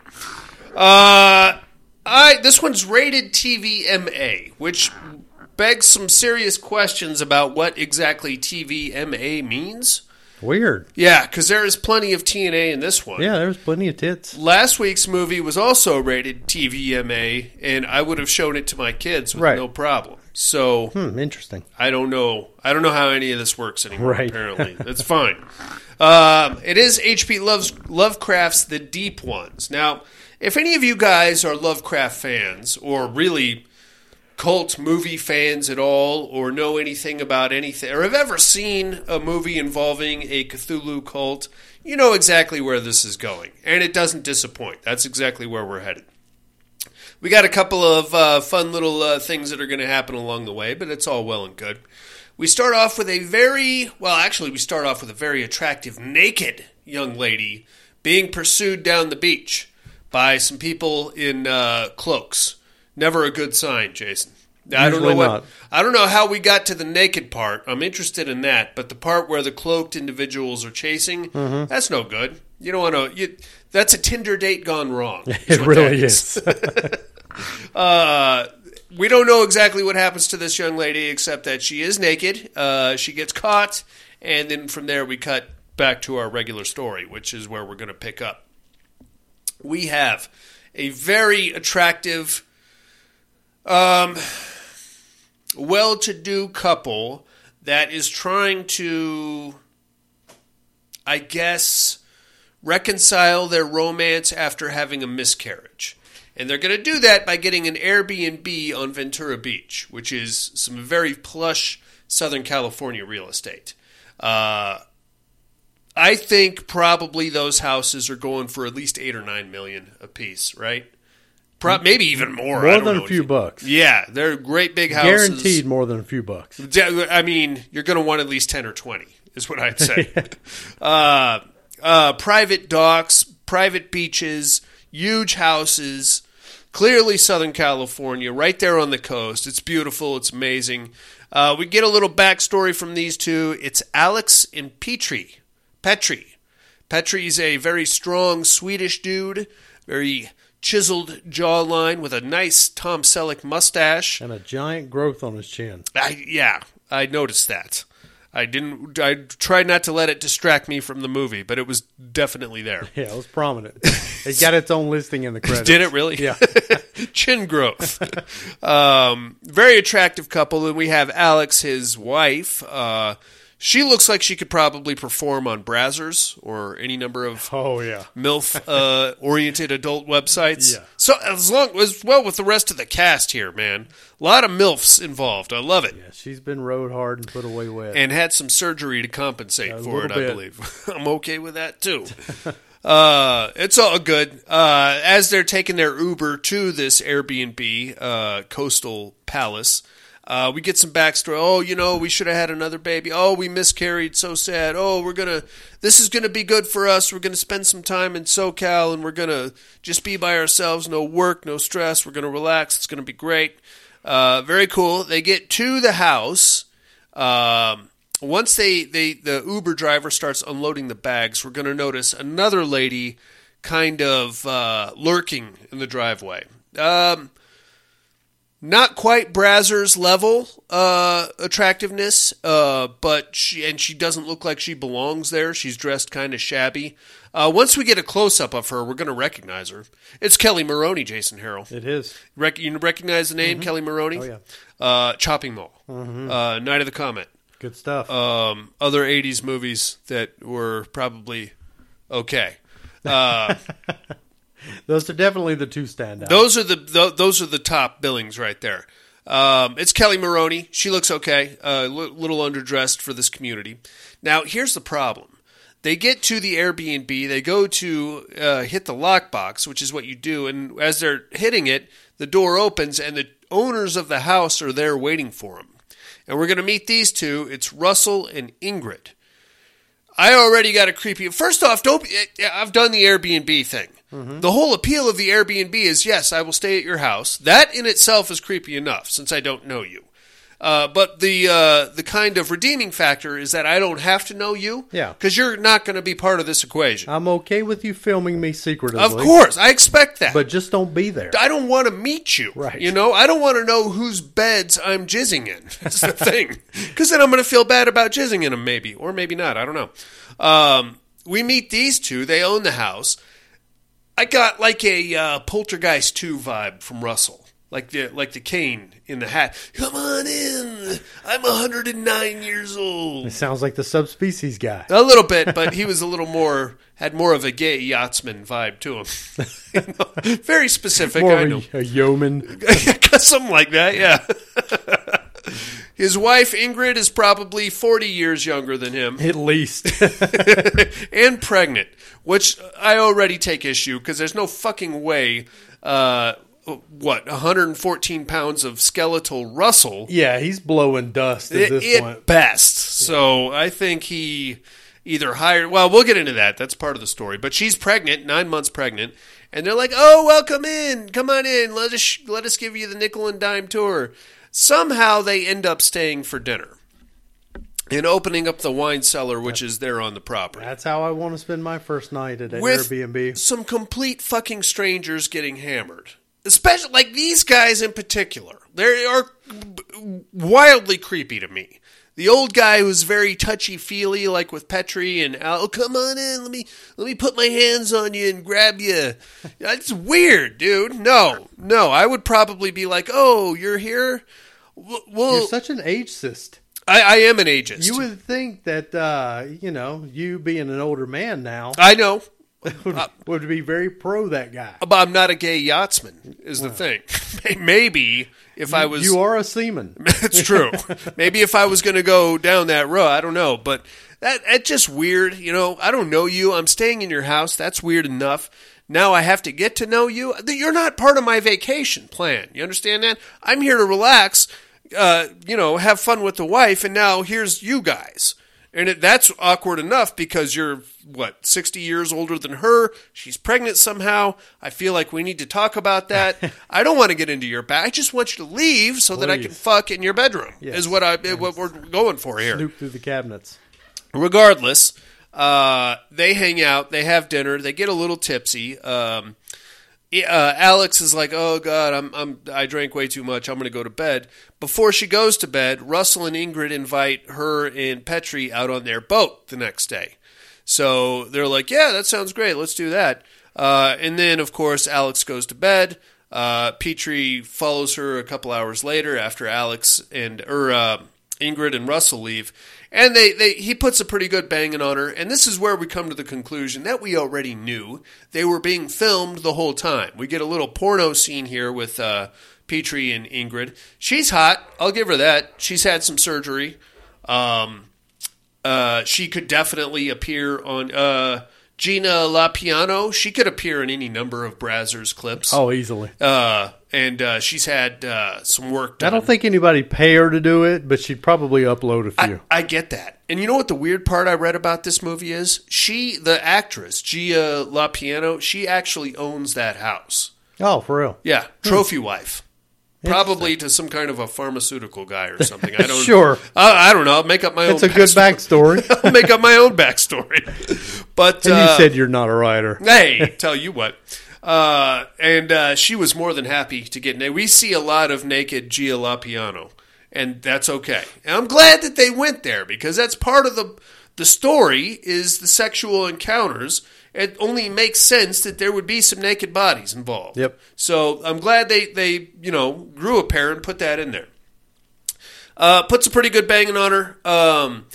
Uh, I this one's rated TVMA, which begs some serious questions about what exactly TVMA means. Weird. Yeah, because there is plenty of TNA in this one. Yeah, there's plenty of tits. Last week's movie was also rated TVMA, and I would have shown it to my kids with Right. no problem. So Hmm, interesting. I don't know. I don't know how any of this works anymore. Right. Apparently, it's fine. Um, it is H.P. Love's, Lovecraft's The Deep Ones. Now, if any of you guys are Lovecraft fans, or really cult movie fans at all, or know anything about anything, or have ever seen a movie involving a Cthulhu cult, you know exactly where this is going, and it doesn't disappoint. That's exactly where we're headed. We got a couple of uh, fun little uh, things that are going to happen along the way, but it's all well and good. We start off with a very, well, actually, we start off with a very attractive naked young lady being pursued down the beach by some people in uh, cloaks. Never a good sign, Jason. I don't know what. not. I don't know how we got to the naked part. I'm interested in that, but the part where the cloaked individuals are chasing, Mm-hmm. that's no good. You don't want to. You, that's a Tinder date gone wrong. It really is. uh, we don't know exactly what happens to this young lady, except that she is naked. Uh, she gets caught, and then from there we cut back to our regular story, which is where we're going to pick up. We have a very attractive, um, well-to-do couple that is trying to, I guess, reconcile their romance after having a miscarriage. And they're going to do that by getting an Airbnb on Ventura Beach, which is some very plush Southern California real estate. Uh, I think probably those houses are going for at least eight or nine million a piece, right? Pro- maybe even more. More I don't than know a few you- bucks. Yeah, they're great big houses. Guaranteed more than a few bucks. I mean, you're going to want at least 10 or 20, is what I'd say. uh, uh, private docks, private beaches, huge houses, clearly Southern California, right there on the coast. It's beautiful, it's amazing. Uh, we get a little backstory from these two. It's Alex and Petri. Petri. Petri's a very strong Swedish dude, very chiseled jawline with a nice Tom Selleck mustache. And a giant growth on his chin. I yeah, I noticed that. I didn't. I tried not to let it distract me from the movie, but it was definitely there. Yeah, it was prominent. it got its own listing in the credits. Did it really? Yeah. Chin growth. um, very attractive couple, and we have Alex, his wife. Uh, she looks like she could probably perform on Brazzers or any number of Oh yeah. MILF uh, oriented adult websites. Yeah. So as long as well with the rest of the cast here, man. A lot of MILFs involved. I love it. Yeah, she's been rode hard and put away wet. And had some surgery to compensate A for it, little I believe. I'm okay with that too. uh, it's all good. Uh, as they're taking their Uber to this Airbnb uh, coastal palace, uh, we get some backstory. Oh, you know, we should have had another baby. Oh, we miscarried. So sad. Oh, we're gonna. This is gonna be good for us. We're gonna spend some time in SoCal, and we're gonna just be by ourselves. No work, no stress. We're gonna relax. It's gonna be great. Uh, very cool. They get to the house. Um, once they, they the Uber driver starts unloading the bags, we're going to notice another lady kind of uh, lurking in the driveway. Um, not quite Brazzers level uh, attractiveness, uh, but she and she doesn't look like she belongs there. She's dressed kind of shabby. Uh, once we get a close up of her, we're going to recognize her. It's Kelli Maroney, Jason Harrell. It is. Rec- you recognize the name Kelli Maroney? Oh, yeah. Uh, Chopping Mall, Mhm. uh, Night of the Comet, Good stuff. um, other '80s movies that were probably okay. Those are definitely the two standouts. those are the th- those are the top billings right there. Um, it's Kelli Maroney. She looks okay, a uh, li- little underdressed for this community. Now, here's the problem. They get to the Airbnb. They go to uh, hit the lockbox, which is what you do. And as they're hitting it, the door opens, and the owners of the house are there waiting for them. And we're going to meet these two. It's Russell and Ingrid. I already got a creepy. First off, don't. I've done the Airbnb thing. The whole appeal of the Airbnb is yes, I will stay at your house. That in itself is creepy enough since I don't know you. Uh, but the uh, the kind of redeeming factor is that I don't have to know you. Yeah. because you're not going to be part of this equation. I'm okay with you filming me secretly. of course, I expect that. But just don't be there. I don't want to meet you. Right. You know, I don't want to know whose beds I'm jizzing in. That's the thing. Because then I'm going to feel bad about jizzing in them, maybe. Or maybe not. I don't know. Um, we meet these two. They own the house. I got like a uh, Poltergeist 2 vibe from Russell. Like the like the cane in the hat. Come on in. I'm 109 years old. It sounds like the subspecies guy. A little bit, but he was a little more had more of a gay yachtsman vibe to him. You know, very specific. More I know. a, a yeoman. Something like that, yeah. His wife Ingrid is probably 40 years younger than him At least. and pregnant, which I already take issue because there's no fucking way. Uh, what 114 pounds of skeletal Russell yeah, he's blowing dust at at, this point. best. So I think he either hired. Well, we'll get into that. That's part of the story. But she's pregnant, nine months pregnant, and they're like, "Oh, welcome in. Come on in. Let us let us give you the nickel and dime tour." Somehow they end up staying for dinner. and opening up the wine cellar, which is there on the property. That's how I want to spend my first night at an With Airbnb. some complete fucking strangers getting hammered. Especially like these guys in particular. They are wildly creepy to me. The old guy who's very touchy feely, like with Petri and Al. Oh, come on in, let me let me put my hands on you and grab you. It's weird, dude. No, no. I would probably be like, "Oh, you're here." Well, You're such an ageist. I, I am an ageist. You would think that uh, you know you being an older man now I know, would, would be very pro that guy. but I'm not a gay yachtsman. Is the thing? Maybe if I was, you are a seaman. it's true. Maybe if I was going to go down that road, I don't know. But that that's just weird. You know, I don't know you. I'm staying in your house. That's weird enough. Now I have to get to know you. You're not part of my vacation plan. You understand that? I'm here to relax. Uh, you know, have fun with the wife, and now here's you guys. And it, that's awkward enough because you're, what, 60 years older than her? She's pregnant somehow. I feel like we need to talk about that. I don't want to get into your back. I just want you to leave so that I can fuck in your bedroom, Yes. is what, I, what we're going for here. Snoop through the cabinets. Regardless, uh, they hang out, they have dinner, they get a little tipsy. Um, uh, Alex is like, "Oh God, I'm, I'm I drank way too much. I'm going to go to bed." Before she goes to bed, Russell and Ingrid invite her and Petri out on their boat the next day. So they're like, "Yeah, that sounds great. Let's do that." Uh, and then, of course, Alex goes to bed. Uh, Petrie follows her a couple hours later after Alex and or uh, Ingrid and Russell leave, and they, they he puts a pretty good banging on her. And this is where we come to the conclusion that we already knew they were being filmed the whole time. We get a little porno scene here with uh, Petrie and Ingrid. She's hot. I'll give her that. She's had some surgery. Um, uh, she could definitely appear on uh, Gina LaPiano. She could appear in any number of Brazzers clips. Oh, easily. Uh, and uh, she's had uh, some work done. I don't think anybody pay her to do it, but she'd probably upload a few. I get that. And you know what the weird part I read about this movie is? She, the actress, Gia LaPiano, she actually owns that house. oh, for real? Yeah, trophy wife. Probably to some kind of a pharmaceutical guy or something. I don't Sure. I, I don't know. I'll make up my It's own. It's a good backstory. I'll make up my own backstory. But and uh, you said you're not a writer. hey, tell you what. Uh, and uh, she was more than happy to get naked. We see a lot of naked Gia LaPiano, and that's okay. And I'm glad that they went there because that's part of the the story is the sexual encounters. It only makes sense that there would be some naked bodies involved. Yep. So I'm glad they they you know grew a pair and put that in there. Uh, puts a pretty good banging on her. Um,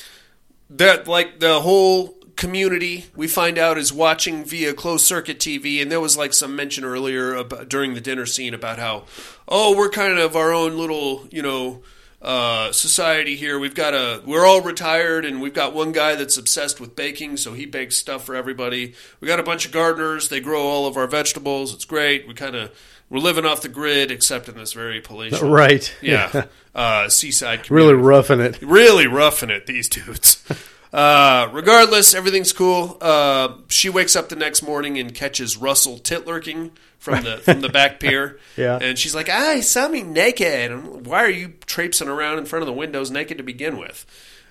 that like the whole community we find out is watching via closed circuit TV, and there was like some mention earlier about, during the dinner scene about how oh we're kind of our own little you know uh, society here. We've got a we're all retired, and we've got one guy that's obsessed with baking, so he bakes stuff for everybody. We got a bunch of gardeners; they grow all of our vegetables. It's great. We kind of we're living off the grid, except in this very palatial, Right. Yeah, uh, seaside. Really roughing it. really roughing it these dudes uh, regardless everything's cool. Uh, she wakes up the next morning and catches russell titlerking from the from the back pier. Yeah. and she's like ah he saw me naked. Why are you traipsing around in front of the windows naked to begin with?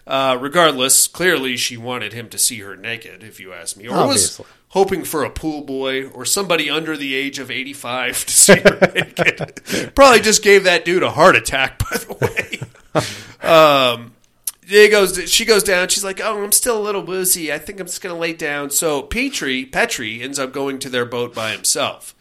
Uh, regardless clearly she wanted him to see her naked if you ask me. Or Obviously. was hoping for a pool boy or somebody under the age of 85 to see her naked. Probably just gave that dude a heart attack by the way. Um, he goes. She goes down. She's like, "Oh, I'm still a little woozy. I think I'm just gonna lay down." So Petrie, Petri ends up going to their boat by himself.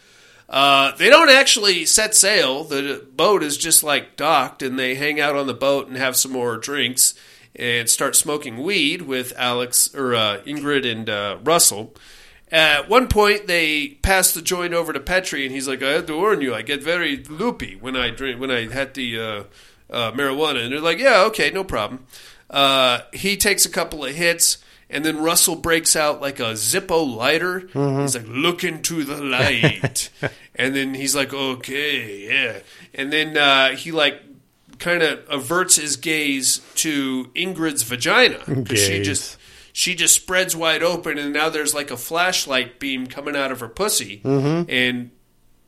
Uh, they don't actually set sail. The boat is just like docked, and they hang out on the boat and have some more drinks and start smoking weed with Alex or uh, Ingrid and uh, Russell. At one point, they pass the joint over to Petrie, and he's like, "I had to warn you. I get very loopy when I drink when I had the uh, uh, marijuana." And they're like, "Yeah, okay, no problem." Uh, he takes a couple of hits, and then Russell breaks out like a Zippo lighter. He's like, "Look into the light," and then he's like, "Okay, yeah," and then uh, he like kind of averts his gaze to Ingrid's vagina because she just she just spreads wide open, and now there's like a flashlight beam coming out of her pussy, Mhm. and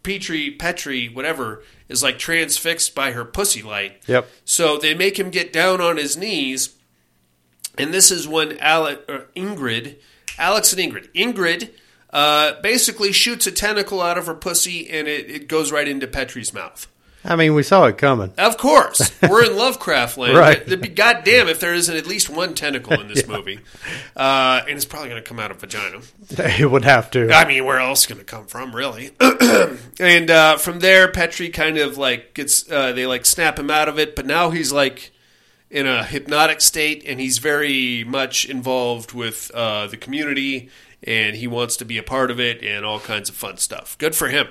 Petrie, Petri, whatever, is like transfixed by her pussy light. Yep. So they make him get down on his knees, and this is when Ale- or Ingrid, Alex and Ingrid, Ingrid uh, basically shoots a tentacle out of her pussy and it, it goes right into Petrie's mouth. I mean, we saw it coming. Of course, we're in Lovecraft land. Right. It'd be goddamn if there isn't at least one tentacle in this movie, uh, and it's probably going to come out of vagina. It would have to. I mean, where else going to come from, really? and uh, from there, Petrie kind of like gets uh, they like snap him out of it, but now he's like in a hypnotic state, and he's very much involved with uh, the community, and he wants to be a part of it, and all kinds of fun stuff. Good for him.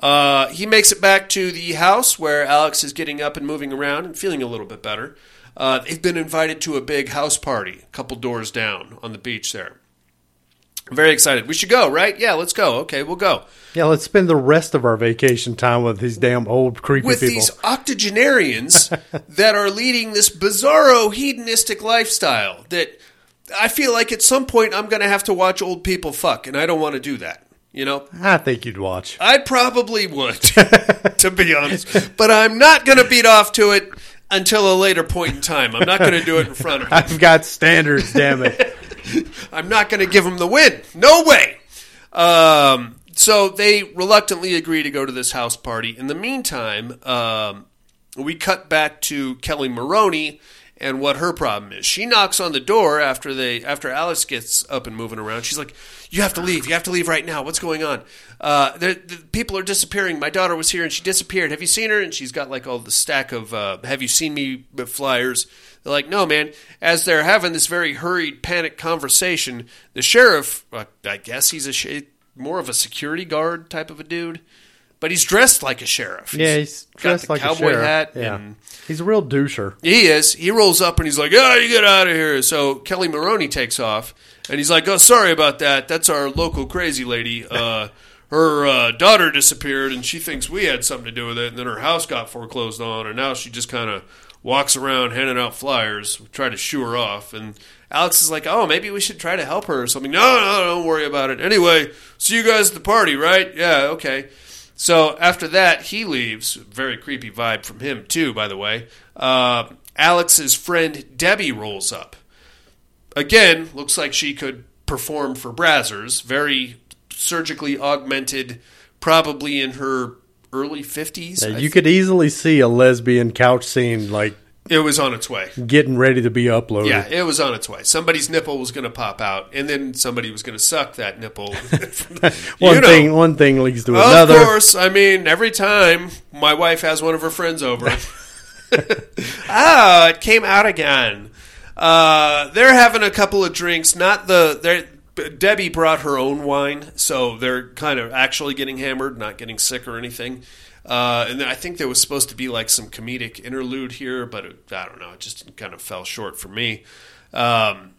Uh, he makes it back to the house where Alex is getting up and moving around and feeling a little bit better. Uh, they've been invited to a big house party a couple doors down on the beach there. I'm very excited. We should go, right? Yeah, let's go. Okay, we'll go. Yeah, let's spend the rest of our vacation time with these damn old creepy With people. these octogenarians that are leading this bizarro hedonistic lifestyle that I feel like at some point I'm going to have to watch old people fuck, and I don't want to do that. You know, I think you'd watch. I probably would, to be honest. But I'm not going to beat off to it until a later point in time. I'm not going to do it in front of. I've got standards, damn it. I'm not going to give them the win. No way. Um, so they reluctantly agree to go to this house party. In the meantime, um, we cut back to Kelli Maroney and what her problem is. She knocks on the door after they after Alice gets up and moving around. She's like, "You have to leave. You have to leave right now. What's going on? Uh, the, people are disappearing. My daughter was here and she disappeared. Have you seen her?" And she's got like all the stack of uh, "Have you seen me?" flyers. They're like, "No, man." As they're having this very hurried, panic conversation, the sheriff, uh, I guess he's a sh- more of a security guard type of a dude. But he's dressed like a sheriff. Yeah, he's got dressed the like cowboy a sheriff. hat Yeah. and He's a real doucher. he is. He rolls up and he's like, "Oh, you get out of here!" So Kelli Maroney takes off, and he's like, "Oh, sorry about that. That's our local crazy lady. Uh, her uh, daughter disappeared, and she thinks we had something to do with it. And then her house got foreclosed on, and now she just kind of walks around handing out flyers. We try to shoo her off, and Alex is like, "Oh, maybe we should try to help her or something." No, no, don't worry about it. Anyway, see you guys at the party, right? Yeah, okay. So after that, he leaves. Very creepy vibe from him too, by the way. Uh, Alex's friend Debbie rolls up. Again, looks like she could perform for Brazzers. Very surgically augmented, probably in her early fifties. Yeah, you could easily see a lesbian couch scene like It was on its way. getting ready to be uploaded. Yeah, it was on its way. Somebody's nipple was going to pop out, and then somebody was going to suck that nipple. one You know. thing one thing leads to another. Of course, I mean every time my wife has one of her friends over. ah, it came out again. Uh, they're having a couple of drinks. Not the they're- Debbie brought her own wine, so they're kind of actually getting hammered, not getting sick or anything. Uh, and then I think there was supposed to be like some comedic interlude here, but it, I don't know. It just kind of fell short for me. Um,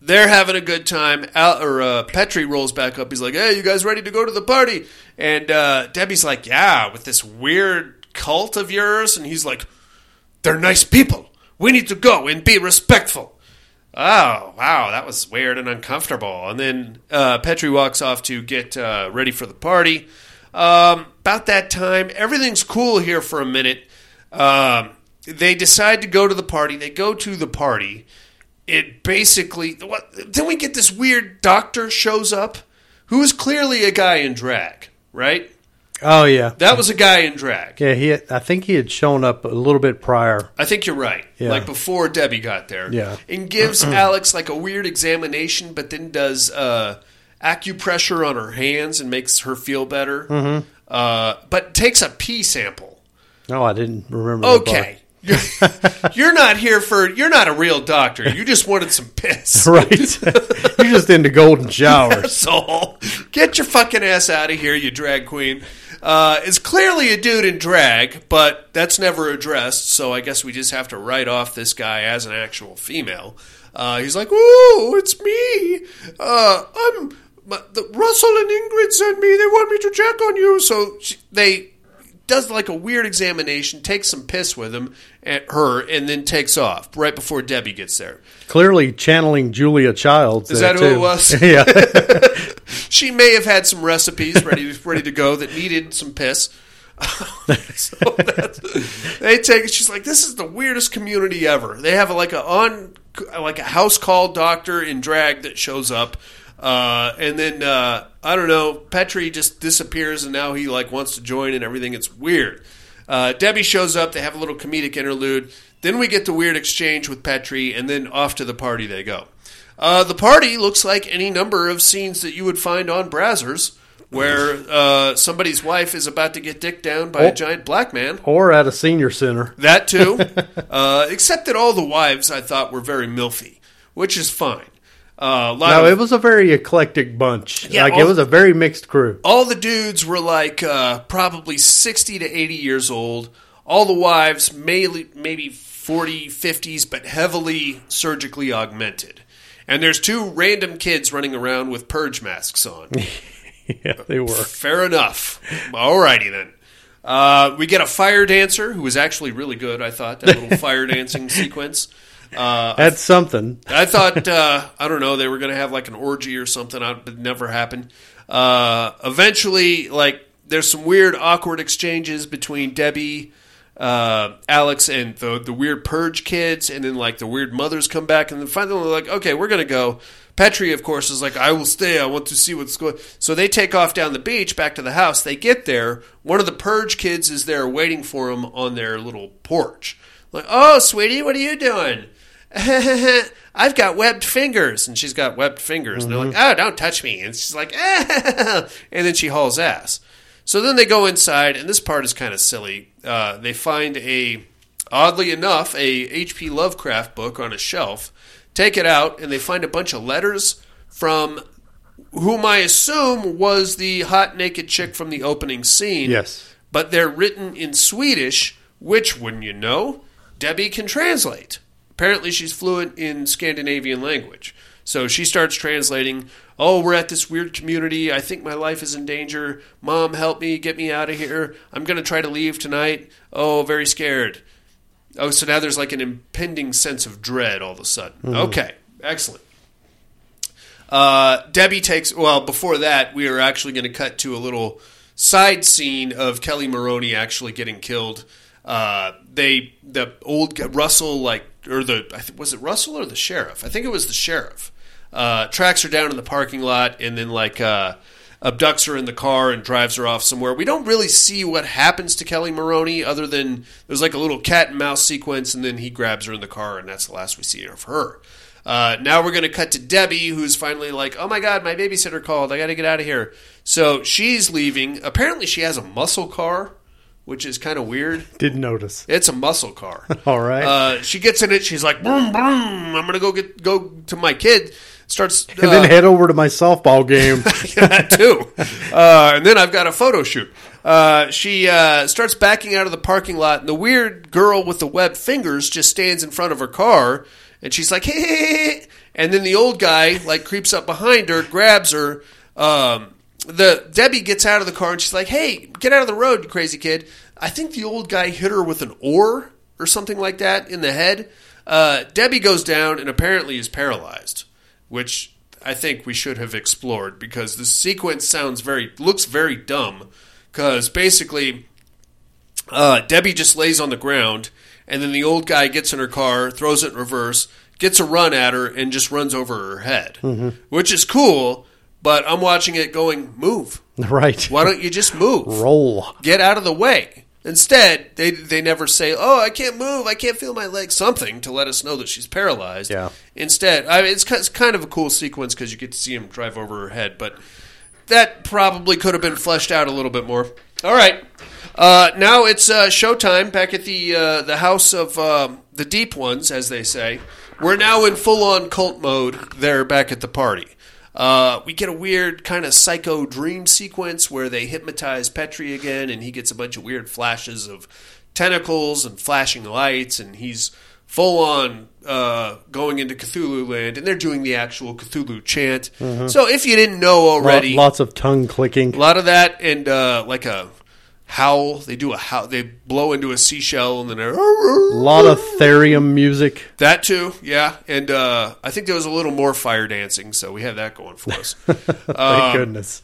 they're having a good time. Al, or uh, Petrie rolls back up. He's like, "Hey, you guys ready to go to the party?" And uh, Debbie's like, "Yeah, with this weird cult of yours." And he's like, "They're nice people. We need to go and be respectful." Oh, wow, that was weird and uncomfortable. And then uh, Petrie walks off to get uh, ready for the party. Um, about that time, everything's cool here for a minute. Um, they decide to go to the party. They go to the party. It basically, what? Then we get this weird doctor shows up, who is clearly a guy in drag, right? Oh yeah, That was a guy in drag. yeah. He, had, I think he had shown up a little bit prior. I think you're right. Yeah. Like before Debbie got there. Yeah. And gives Alex like a weird examination, but then does uh, acupressure on her hands and makes her feel better. Mhm. Uh, but takes a pee sample. No, I didn't remember. Okay. You're, you're not here for. You're not a real doctor. You just wanted some piss. right. You're just into golden showers. That's all. Get your fucking ass out of here, you drag queen. Uh, it's clearly a dude in drag, but that's never addressed, so I guess we just have to write off this guy as an actual female. Uh, he's like, "Ooh, it's me. Uh, I'm my, the, Russell and Ingrid sent me. They want me to check on you." So she, they does like a weird examination, takes some piss with him at her, and then takes off right before Debbie gets there. Clearly channeling Julia Childs. Is that who it was? yeah. she may have had some recipes ready ready to go that needed some piss. so that's, they take. She's like, "This is the weirdest community ever." They have like a on like a house call doctor in drag that shows up. Uh, and then uh, I don't know, Petri just disappears, and now he like wants to join and everything. It's weird. Uh, Debbie shows up. They have a little comedic interlude. Then we get the weird exchange with Petri, and then off to the party they go. Uh, the party looks like any number of scenes that you would find on Brazzers, where uh, somebody's wife is about to get dicked down by Oh. a giant black man. Or at a senior center. That too. uh, except that all the wives I thought were very milfy, which is fine. Uh, No, of- it was a very eclectic bunch. Yeah, like all- it was a very mixed crew. all the dudes were like uh, probably 60 to 80 years old. All the wives, maybe, maybe 40, 50s, but heavily surgically augmented. And there's two random kids running around with purge masks on. yeah, they were. Fair enough. Alrighty then. Uh, we get a fire dancer who was actually really good. I thought that little fire dancing sequence. Uh, That's something. I thought uh, I don't know they were going to have like an orgy or something. It never happened. Uh, eventually, like there's some weird, awkward exchanges between Debbie, uh, Alex, and the the weird purge kids, and then like the weird mothers come back, and then finally they're like, okay, we're going to go. Petri, of course, is like, I will stay. I want to see what's going. So they take off down the beach back to the house. They get there. One of the purge kids is there waiting for them on their little porch. Like, oh, sweetie, what are you doing? I've got webbed fingers, and she's got webbed fingers. And they're like, "Oh, don't touch me!" And she's like, and then she hauls ass. So then they go inside, and this part is kind of silly. Uh, they find a, oddly enough, a H.P. Lovecraft book on a shelf. Take it out, and they find a bunch of letters from whom I assume was the hot naked chick from the opening scene. Yes. But they're written in Swedish, which, wouldn't you know, Debbie can translate. Apparently, she's fluent in Scandinavian language. So she starts translating, Oh, we're at this weird community. I think my life is in danger. Mom, help me. Get me out of here. I'm going to try to leave tonight. Oh, very scared. Oh, so now there's like an impending sense of dread all of a sudden. Mhm. Okay, excellent. Uh, Debbie takes. Well, before that, we are actually going to cut to a little side scene of Kelli Maroney actually getting killed. Uh, they the old Russell like or the was it Russell or the sheriff? I think it was the sheriff. Uh, tracks her down in the parking lot and then like uh, abducts her in the car and drives her off somewhere. We don't really see what happens to Kelli Maroney other than there's like a little cat and mouse sequence and then he grabs her in the car and that's the last we see of her. Uh, now we're going to cut to Debbie, who's finally like, "Oh my god, my babysitter called. I got to get out of here." So she's leaving. Apparently, she has a muscle car, which is kind of weird. Didn't notice. It's a muscle car. All right. Uh, she gets in it. She's like, "Boom, boom! I'm going to go get go to my kid." Starts and then head over to my softball game. that too. Uh, and then I've got a photo shoot. Uh, she uh, starts backing out of the parking lot, and the weird girl with the webbed fingers just stands in front of her car, and she's like, hey, hey." And then the old guy like creeps up behind her, grabs her. Um, the Debbie gets out of the car, and she's like, "Hey, get out of the road, you crazy kid!" I think the old guy hit her with an oar or something like that in the head. Uh, Debbie goes down and apparently is paralyzed which I think we should have explored because the sequence sounds very looks very dumb because basically uh, Debbie just lays on the ground and then the old guy gets in her car, throws it in reverse, gets a run at her, and just runs over her head, Mhm. which is cool. But I'm watching it going, move. Right. Why don't you just move? Roll. Get out of the way. Instead, they they never say, "Oh, I can't move. I can't feel my legs." Something to let us know that she's paralyzed. Yeah. Instead, I mean, it's, it's kind of a cool sequence because you get to see him drive over her head, but that probably could have been fleshed out a little bit more. All right, uh, now it's uh, showtime back at the uh, the house of um, the deep ones, as they say. We're now in full on cult mode. There, back at the party. Uh, we get a weird kind of psycho dream sequence where they hypnotize Petri again, and he gets a bunch of weird flashes of tentacles and flashing lights, and he's full on uh, going into Cthulhu land, and they're doing the actual Cthulhu chant. Mhm. So if you didn't know already, Lo- lots of tongue clicking. a lot of that, and uh, like a howl. They do a howl. They blow into a seashell, and then A lot of theremin music. that too, yeah. And uh, I think there was a little more fire dancing, so we have that going for us. Thank Um, goodness.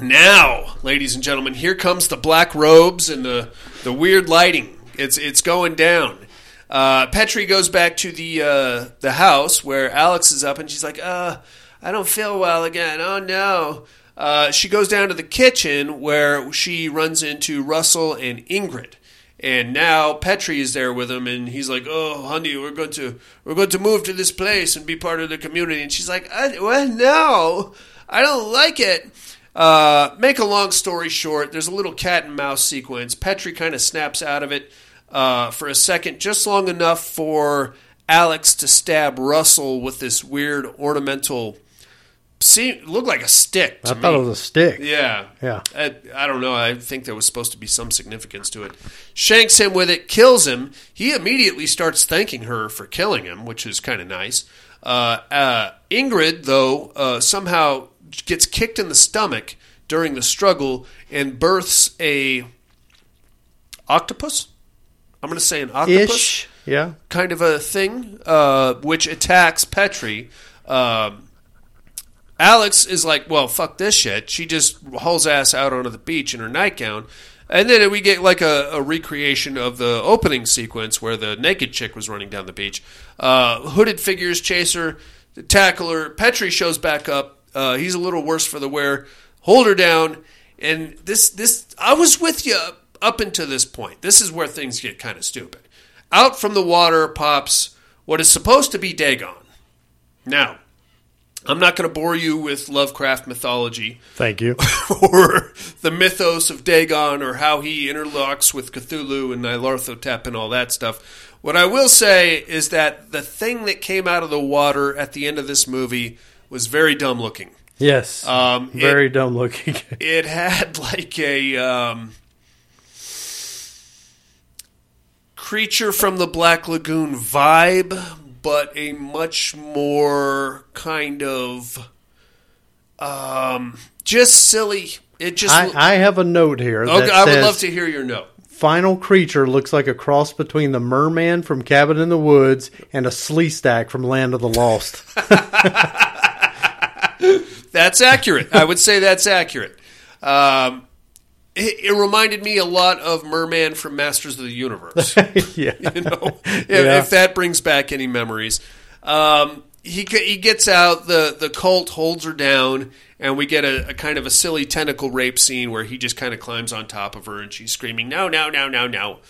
Now, ladies and gentlemen, here comes the black robes and the the weird lighting. It's it's going down. Uh, Petrie goes back to the uh, the house where Alex is up, and she's like, "Uh, I don't feel well again. Oh no." Uh, she goes down to the kitchen where she runs into Russell and Ingrid, and now Petrie is there with him, and he's like, "Oh, honey, we're going to we're going to move to this place and be part of the community." And she's like, I, "Well, no, I don't like it." Uh, make a long story short, there's a little cat and mouse sequence. Petrie kind of snaps out of it uh, for a second, just long enough for Alex to stab Russell with this weird ornamental. See, looked like a stick. To I thought me. it was a stick. Yeah. Yeah. I, I don't know. I think there was supposed to be some significance to it. Shanks him with it, kills him. He immediately starts thanking her for killing him, which is kind of nice. Uh, uh, Ingrid, though, uh, somehow gets kicked in the stomach during the struggle and births a octopus. I'm going to say an octopus Ish. Yeah. kind of a thing, uh, which attacks Petrie. Um, Alex is like, well, fuck this shit. She just hauls ass out onto the beach in her nightgown. And then we get like a, a recreation of the opening sequence where the naked chick was running down the beach. Uh, hooded figures chase her, tackle her. Petrie shows back up. Uh, he's a little worse for the wear. Hold her down. And this, this, I was with you up until this point. This is where things get kind of stupid. Out from the water pops what is supposed to be Dagon. Now, I'm not going to bore you with Lovecraft mythology Thank you. or the mythos of Dagon or how he interlocks with Cthulhu and Nyarlathotep and all that stuff. What I will say is that the thing that came out of the water at the end of this movie was very dumb looking. Yes. Um, Very dumb looking. It had like a um, creature from the Black Lagoon vibe, but a much more kind of um, just silly. It just I, I have a note here. okay. I would love to hear your note. Final creature looks like a cross between the merman from Cabin in the Woods and a Sleestak from Land of the Lost. That's accurate. I would say that's accurate. Um, it, it reminded me a lot of Merman from Masters of the Universe. yeah. you know, if, Yeah. if that brings back any memories. Um, he he gets out the the cult holds her down, and we get a, a kind of a silly tentacle rape scene where he just kind of climbs on top of her, and she's screaming no no no no no.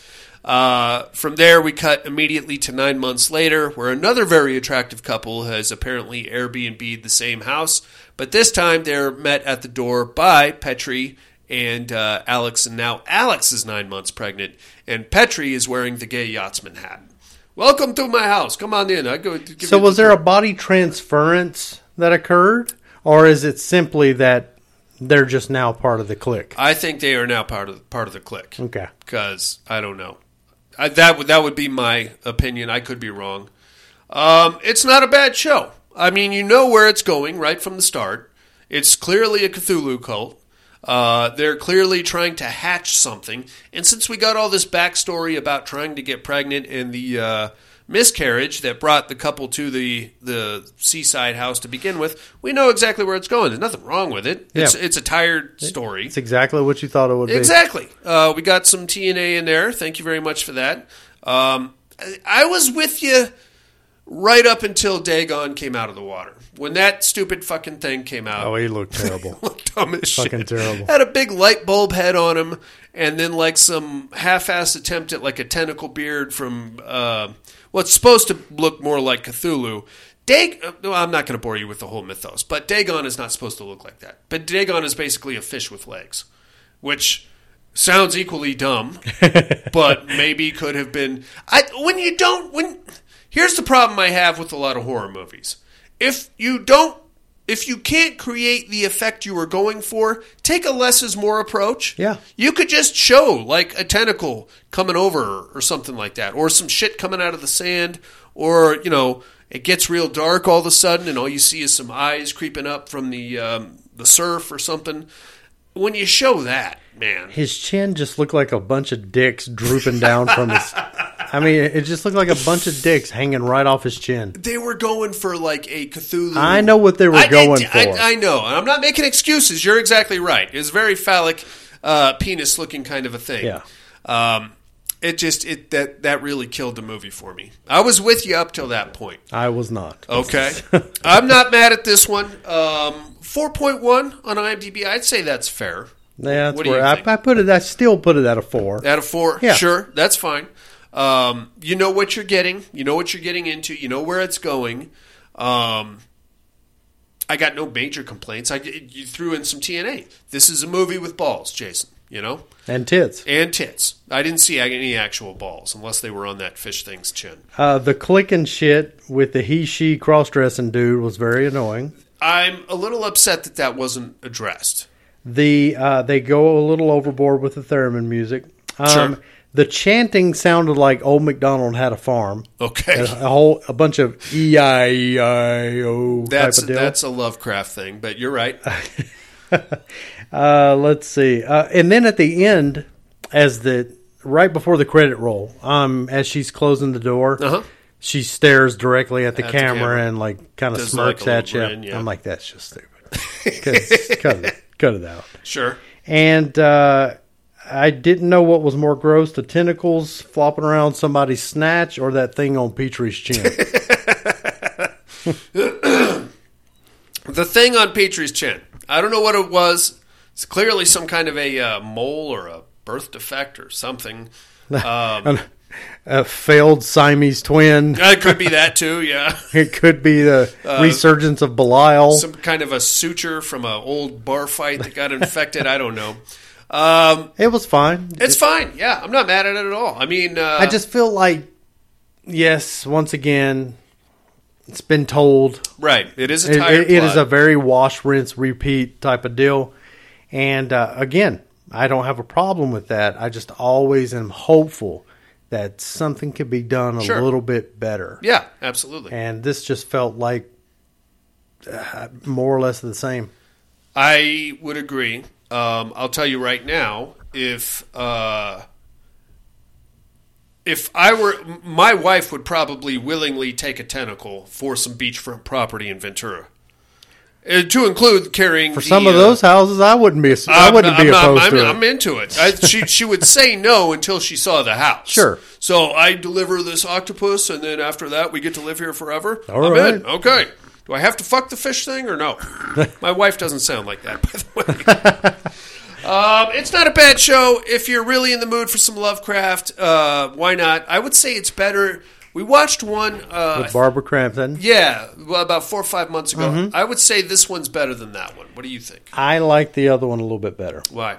Uh, from there, we cut immediately to nine months later, where another very attractive couple has apparently Airbnb'd the same house, but this time they're met at the door by Petrie and uh, Alex, and now Alex is nine months pregnant, and Petri is wearing the gay yachtsman hat. Welcome to my house. Come on in. I go. Give So was the- there a body transference that occurred, or is it simply that they're just now part of the clique? I think they are now part of part of the clique. Okay. because I don't know. I, that would that would be my opinion. I could be wrong. Um, it's not a bad show. I mean, you know where it's going right from the start. It's clearly a Cthulhu cult. Uh, they're clearly trying to hatch something, and since we got all this backstory about trying to get pregnant and the uh, miscarriage that brought the couple to the the seaside house to begin with, we know exactly where it's going. There's nothing wrong with it. It's, Yeah. it's a tired story. It's exactly what you thought it would be. Exactly. Uh, we got some TNA in there. Thank you very much for that. Um, I, I was with you right up until Dagon came out of the water. When that stupid fucking thing came out, Oh, he looked terrible. looked dumb as Fucking shit. terrible. Had a big light bulb head on him, and then like some half-ass attempt at like a tentacle beard from uh, what's supposed to look more like Cthulhu. Dag- uh, well, I'm not going to bore you with the whole mythos, but Dagon is not supposed to look like that. But Dagon is basically a fish with legs, which sounds equally dumb, but maybe could have been. I when you don't when here's the problem I have with a lot of horror movies. If you don't if you can't create the effect you were going for, take a less is more approach. Yeah. You could just show like a tentacle coming over or something like that, or some shit coming out of the sand, or you know, it gets real dark all of a sudden, and all you see is some eyes creeping up from the um, the surf or something. When you show that, man, His chin just looked like a bunch of dicks drooping down from his. I mean, it just looked like a bunch of dicks hanging right off his chin. they were going for like a Cthulhu. I know what they were I- I- going I, for. I know. and I'm not making excuses. You're exactly right. It's a very phallic, uh, penis-looking kind of a thing. Yeah. Um, it just it that that really killed the movie for me. I was with you up till that point. I was not. Okay, I'm not mad at this one. Um, Four point one on IMDb. I'd say that's fair. Yeah, that's What where I. I put it. I still put it at a four. At a four, Yeah. sure, that's fine. Um, you know what you're getting. You know what you're getting into. You know where it's going. Um, I got no major complaints. I you threw in some TNA. This is a movie with balls, Jason. You know, And tits. and tits. I didn't see any actual balls unless they were on that fish thing's chin. Uh, the clicking shit with the he she cross dressing dude was very annoying. I'm a little upset that that wasn't addressed. The uh, they go a little overboard with the theremin music. Um, Sure. The chanting sounded like old McDonald had a farm. Okay. a, a whole a bunch of e i e i o type That's of deal. that's a Lovecraft thing, but you're right. Uh, let's see. Uh, and then at the end, as the right before the credit roll, um, as she's closing the door, Uh-huh. she stares directly at the, At the camera, camera. and like kind of smirks like at you. grin, yeah. I'm like, that's just stupid. cut, it, cut it out. Sure. And uh, I didn't know what was more gross: the tentacles flopping around somebody's snatch, or that thing on Petrie's chin. The thing on Petrie's chin. I don't know what it was. It's clearly some kind of a uh, mole or a birth defect or something. Um, a failed Siamese twin. it could be that too. Yeah, It could be the Uh, resurgence of Belial. some kind of a suture from an old bar fight that got infected. I don't know. Um, it was fine. it's fine. Yeah, I'm not mad at it at all. I mean, uh, I just feel like, yes, once again, it's been told. right. It is a It, tired. it- it is a very wash, rinse, repeat type of deal. And uh, again, I don't have a problem with that. I just always am hopeful that something could be done a Sure. little bit better. yeah, absolutely. And this just felt like uh, more or less the same. I would agree. Um, I'll tell you right now, if uh, if I were, my wife would probably willingly take a tentacle for some beachfront property in Ventura, uh, to include carrying For the, some of uh, those houses, I wouldn't be. I I'm wouldn't not- be I'm not- opposed I'm, to it. I'm into it. I, she she would say no until she saw the house. Sure. So I deliver this octopus, and then after that, we get to live here forever. All I'm right. Okay. Do I have to fuck the fish thing or no? My wife doesn't sound like that, by the way. Um, it's not a bad show. If you're really in the mood for some Lovecraft, uh, why not? I would say it's better. We watched one. Uh, With Barbara Crampton. yeah, well, about four or five months ago. Mhm. I would say this one's better than that one. What do you think? I like the other one a little bit better. Why?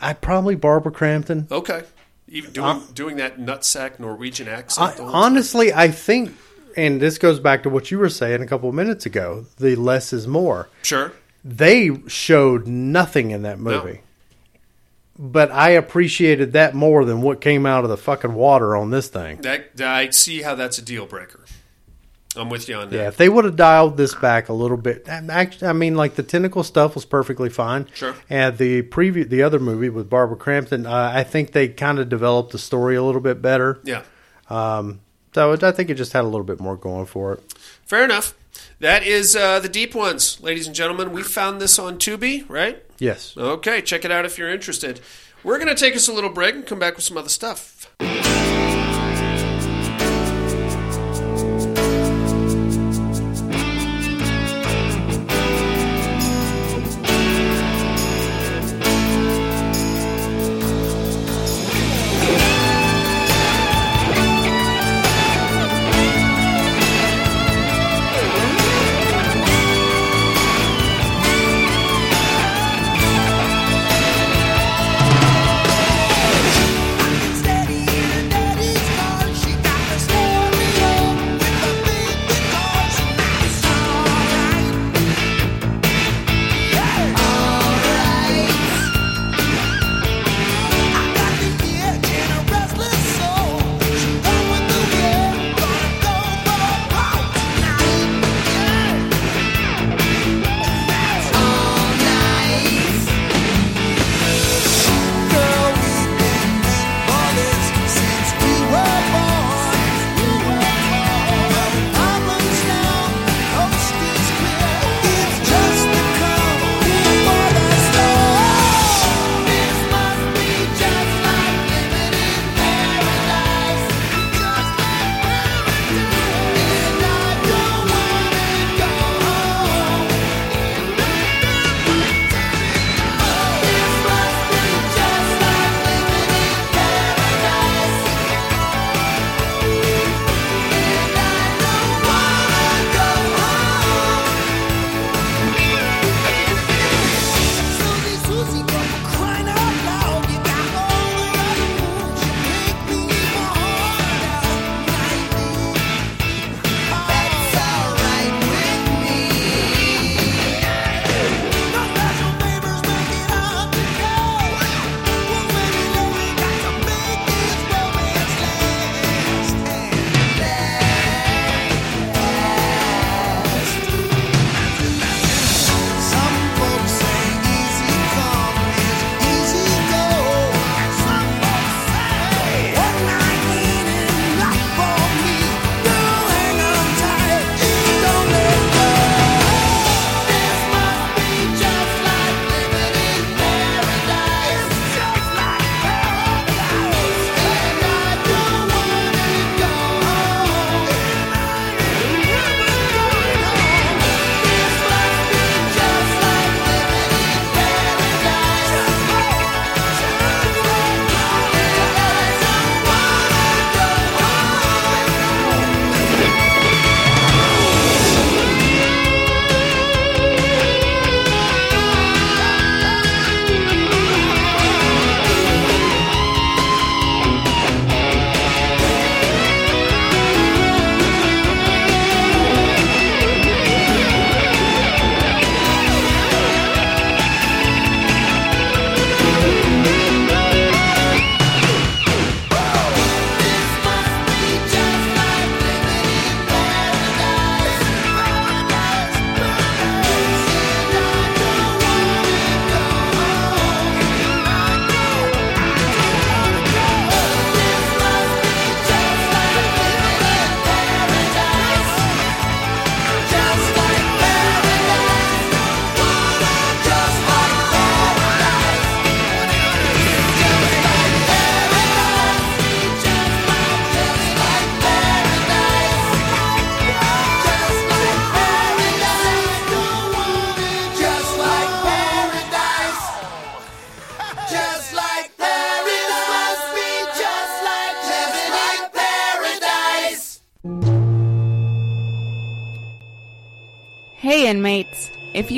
I probably Barbara Crampton. Okay. Even doing, doing that nutsack Norwegian accent. I, honestly, I think, and this goes back to what you were saying a couple of minutes ago. The less is more. Sure. They showed nothing in that movie, but I appreciated that more than what came out of the fucking water on this thing. That, I see how that's a deal breaker. I'm with you on that. Yeah, if they would have dialed this back a little bit, actually, I mean, like the tentacle stuff was perfectly fine. Sure. And the preview, the other movie with Barbara Crampton, uh, I think they kind of developed the story a little bit better. Yeah. Um, so I think it just had a little bit more going for it. Fair enough. That is uh, the deep ones, ladies and gentlemen. We found this on Tubi, right? Yes. Okay, check it out if you're interested. We're going to take us a little break and come back with some other stuff.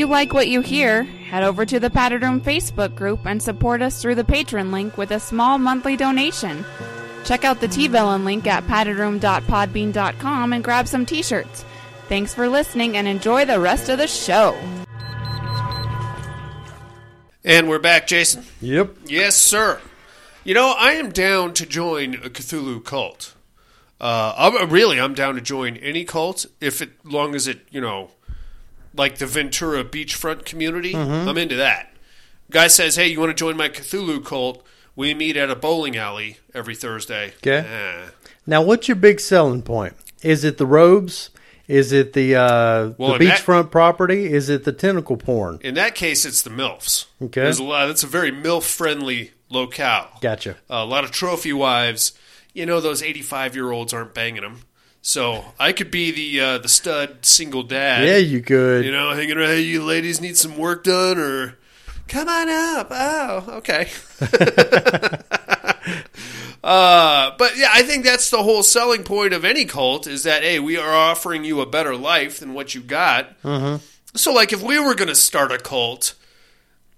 You like what you hear, head over to the Padded Room Facebook group and support us through the Patreon link with a small monthly donation. Check out the T-Villain link at paddedroom.podbean.com and grab some t-shirts. Thanks for listening and enjoy the rest of the show. And we're back, Jason. Yep. Yes, sir. You know, I am down to join a Cthulhu cult. Uh, I'm, really, I'm down to join any cult if it, long as it, you know, like the Ventura beachfront community. Mhm. I'm into that. Guy says, "Hey, you want to join my Cthulhu cult? We meet at a bowling alley every Thursday." Okay. Eh. Now, what's your big selling point? Is it the robes? Is it the uh, Well, the in that- beachfront property? Is it the tentacle porn? In that case, it's the milfs. Okay. There's a lot. It's a very milf friendly locale. Gotcha. a lot of trophy wives. You know, those 85 year olds aren't banging them. So I could be the uh, the stud single dad. Yeah, you could. You know, hanging around. Hey, you ladies need some work done, or come on up. Oh, okay. uh, but yeah, I think that's the whole selling point of any cult is that hey, we are offering you a better life than what you got. Mm-hmm. So, like, if we were going to start a cult,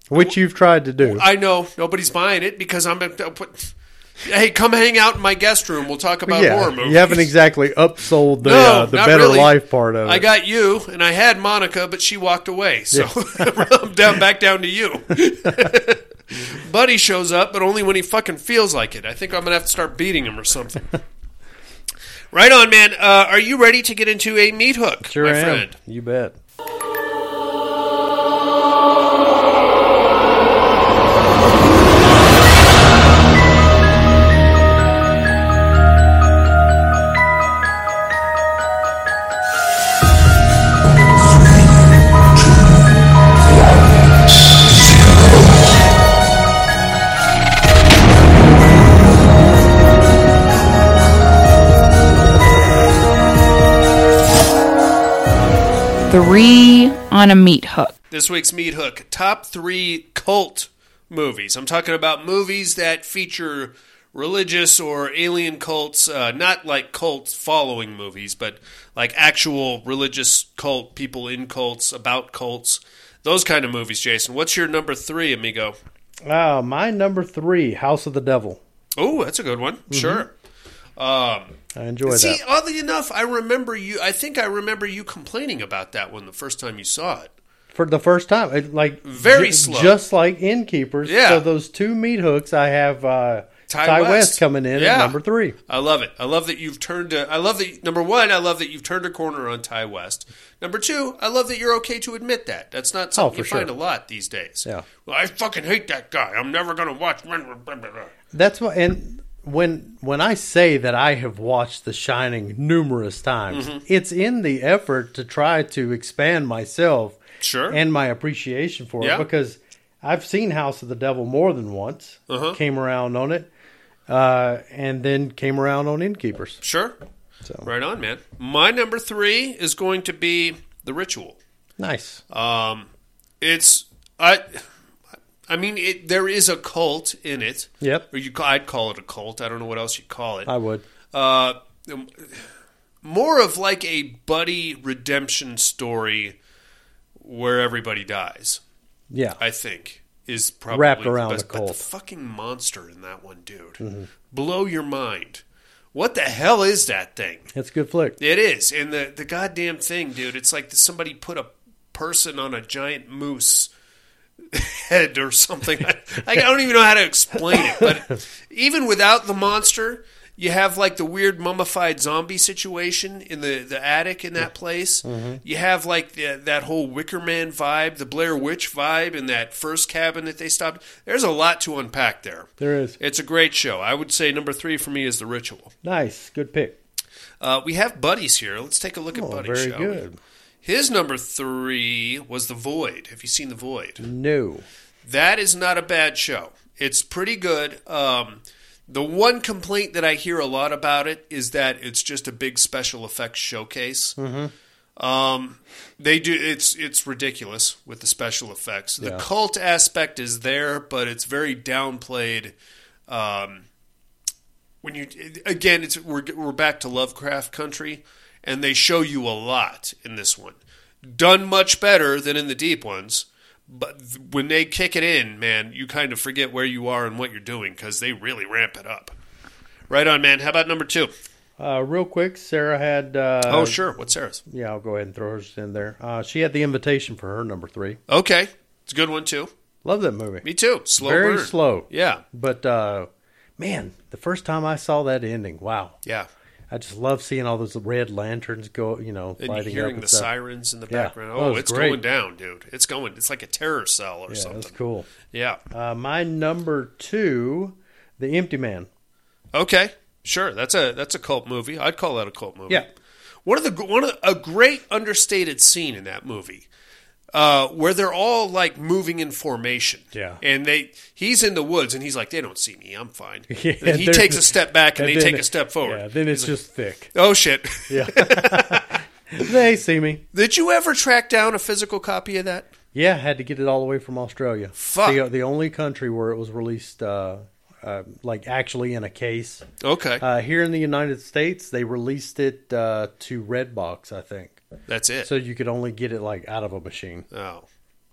Which you've tried to do. I know nobody's buying it because I'm. Put, hey, come hang out in my guest room. We'll talk about yeah, horror movies. you haven't exactly upsold the no, uh, the better really. life part of it. I got you, and I had Monica, but she walked away. So I'm down back down to you. Buddy shows up, but only when he fucking feels like it. I think I'm gonna have to start beating him or something. right on, man. Uh, are you ready to get into a meat hook, sure my am. friend? You bet. Three on a meat hook. This week's meat hook: top three cult movies. I'm talking about movies that feature religious or alien cults, uh, not like cult following movies, but like actual religious cult people in cults about cults. Those kind of movies, Jason. What's your number three, amigo? Uh, my number three, House of the Devil. Oh, that's a good one. Sure. Um, I enjoy see, that. See, oddly enough, I remember you. I think I remember you complaining about that one the first time you saw it. For the first time, it, like Very ju- slow. just like Innkeepers. Yeah. So those two meat hooks, I have uh, Ti, Ti, West. West. coming in Yeah. at number three. I love it. I love that you've turned. A, I love that number one. I love that you've turned a corner on Ti West. Number two, I love that you're okay to admit that. That's not something Oh, you find a lot these days. Yeah. Well, I fucking hate that guy. I'm never gonna watch. That's what. And when when I say that I have watched The Shining numerous times, Mhm. it's in the effort to try to expand myself, Sure. and my appreciation for Yeah. it because I've seen House of the Devil more than once. Uh-huh. Came around on it, uh, and then came around on Innkeepers. Sure. So Right on, man. My number three is going to be The Ritual. nice. Um, it's I. I mean, it, there is a cult in it. Yep. Or you, I'd call it a cult. I don't know what else you'd call it. I would. Uh, um, more of like a buddy redemption story where everybody dies. Yeah. I think is probably Wrapped around the, best. the But the cult. fucking monster in that one, dude, Mhm. blow your mind. What the hell is that thing? It's a good flick. It is, and the the goddamn thing, dude. It's like somebody put a person on a giant moose head or something. I, I don't even know how to explain it. But even without the monster, you have like the weird mummified zombie situation in the, the attic in that place. Mhm. You have like the, that whole Wicker Man vibe, the Blair Witch vibe in that first cabin that they stopped. There's a lot to unpack there. There is. It's a great show. I would say number three for me is The Ritual. Nice. Good pick. Uh, we have Buddies here. Let's take a look at Oh, Buddies. very good. His number three was The Void. Have you seen The Void? No. That is not a bad show. It's pretty good. Um, the one complaint that I hear a lot about it is that it's just a big special effects showcase. Mm-hmm. Um, they do it's it's ridiculous with the special effects. The Yeah. cult aspect is there, but it's very downplayed. Um, when you again, it's we're we're back to Lovecraft country, and they show you a lot in this one. done much better than in the deep ones. But when they kick it in, man, you kind of forget where you are and what you're doing because they really ramp it up. Right on, man. How about number two? Uh, real quick, Sarah had. Uh, oh, sure. What's Sarah's? Yeah, I'll go ahead and throw hers in there. Uh, she had the invitation for her number three. Okay, it's a good one too. Love that movie. Me too. Slow Very burn. slow. Yeah. But uh, man, the first time I saw that ending, wow. Yeah. I just love seeing all those red lanterns go, you know, And lighting hearing up the stuff. sirens in the Yeah. background. Oh, Oh, it's great. going down, dude. It's going. It's like a terror cell or Yeah, something. that's cool. Yeah. Uh, my number two, The Empty Man. Okay. Sure. That's a that's a cult movie. I'd call that a cult movie. Yeah. One of the one of a great understated scene in that movie. Uh, where they're all like moving in formation, Yeah. and they he's in the woods and he's like, they don't see me, I'm fine. Yeah, and he takes a step back and, they then take it- a step forward. Yeah, then it's He's like, just thick. oh shit. Yeah. they see me. Did you ever track down a physical copy of that? Yeah, had to get it all the way from Australia. Fuck. The, the only country where it was released, uh, uh, like actually in a case. Okay. Uh, here in the United States, they released it uh, to Redbox, I think. That's it. So you could only get it like out of a machine. Oh.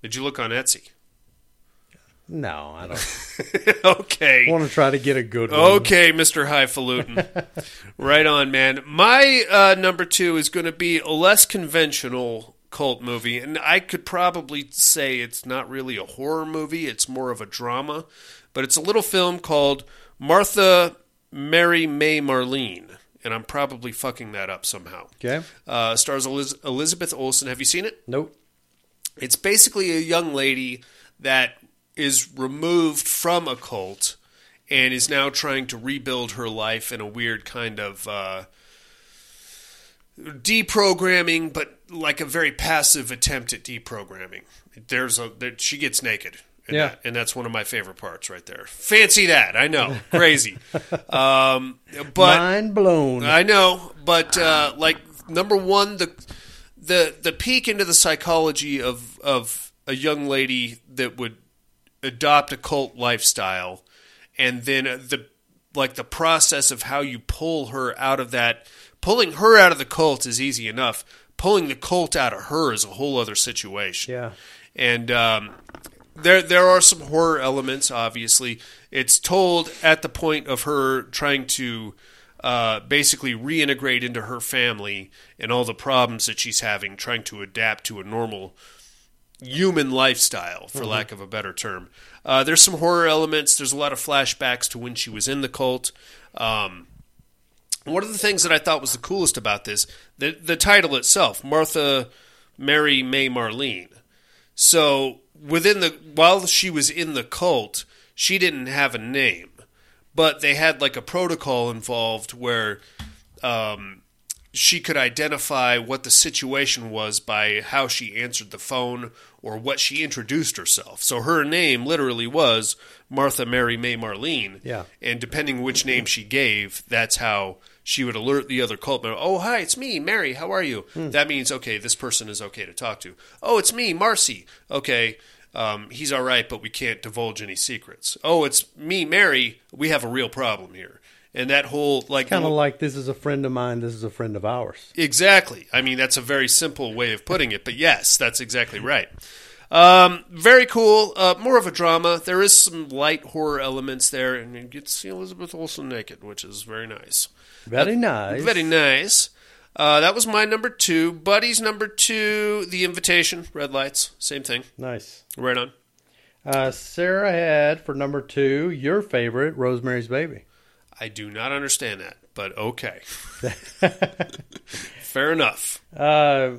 Did you look on Etsy? No, I don't. okay. want to try to get a good one. Okay, Mr. Highfalutin. right on, man. My uh, number two is going to be a less conventional cult movie, and I could probably say it's not really a horror movie, it's more of a drama, but it's a little film called Martha Mary May Marlene. And I'm probably fucking that up somehow. Okay. Uh, stars Eliz- Elizabeth Olsen. Have you seen it? Nope. It's basically a young lady that is removed from a cult and is now trying to rebuild her life in a weird kind of uh, deprogramming, but like a very passive attempt at deprogramming. There's a there, she gets naked. And Yeah. that, and that's one of my favorite parts right there. Fancy that, I know, crazy. um, but Mind blown. I know, but uh, like number one, the the the peek into the psychology of of a young lady that would adopt a cult lifestyle, and then uh, the like the process of how you pull her out of that. Pulling her out of the cult is easy enough. Pulling the cult out of her is a whole other situation. Yeah. And um, there there are some horror elements. Obviously, it's told at the point of her trying to uh, basically reintegrate into her family and all the problems that she's having, trying to adapt to a normal human lifestyle, for Mhm. lack of a better term. Uh, there's some horror elements. There's a lot of flashbacks to when she was in the cult. Um, one of the things that I thought was the coolest about this, the the title itself, Martha Mary May Marlene. So within the while she was in the cult, she didn't have a name, but they had like a protocol involved where um, she could identify what the situation was by how she answered the phone or what she introduced herself. So her name literally was Martha Mary May Marlene. Yeah. And depending which name she gave, that's how she would alert the other cult member. Oh, hi, it's me, Mary. How are you? Hmm. That means okay, this person is okay to talk to. Oh, it's me, Marcy. Okay, um, he's all right, but we can't divulge any secrets. Oh, it's me, Mary. We have a real problem here. And that whole like Kind of like this is a friend of mine, this is a friend of ours. Exactly. I mean, that's a very simple way of putting it, but yes, that's exactly right. Um, very cool. Uh, more of a drama. There is some light horror elements there, and you get to see Elizabeth Olsen naked, which is very nice. Very nice. Very nice. Uh, that was my number two. Buddy's number two. The Invitation. Red lights. Same thing. Nice. Right on. Uh, Sarah had for number two your favorite, Rosemary's Baby. I do not understand that, but okay. Fair enough. Uh,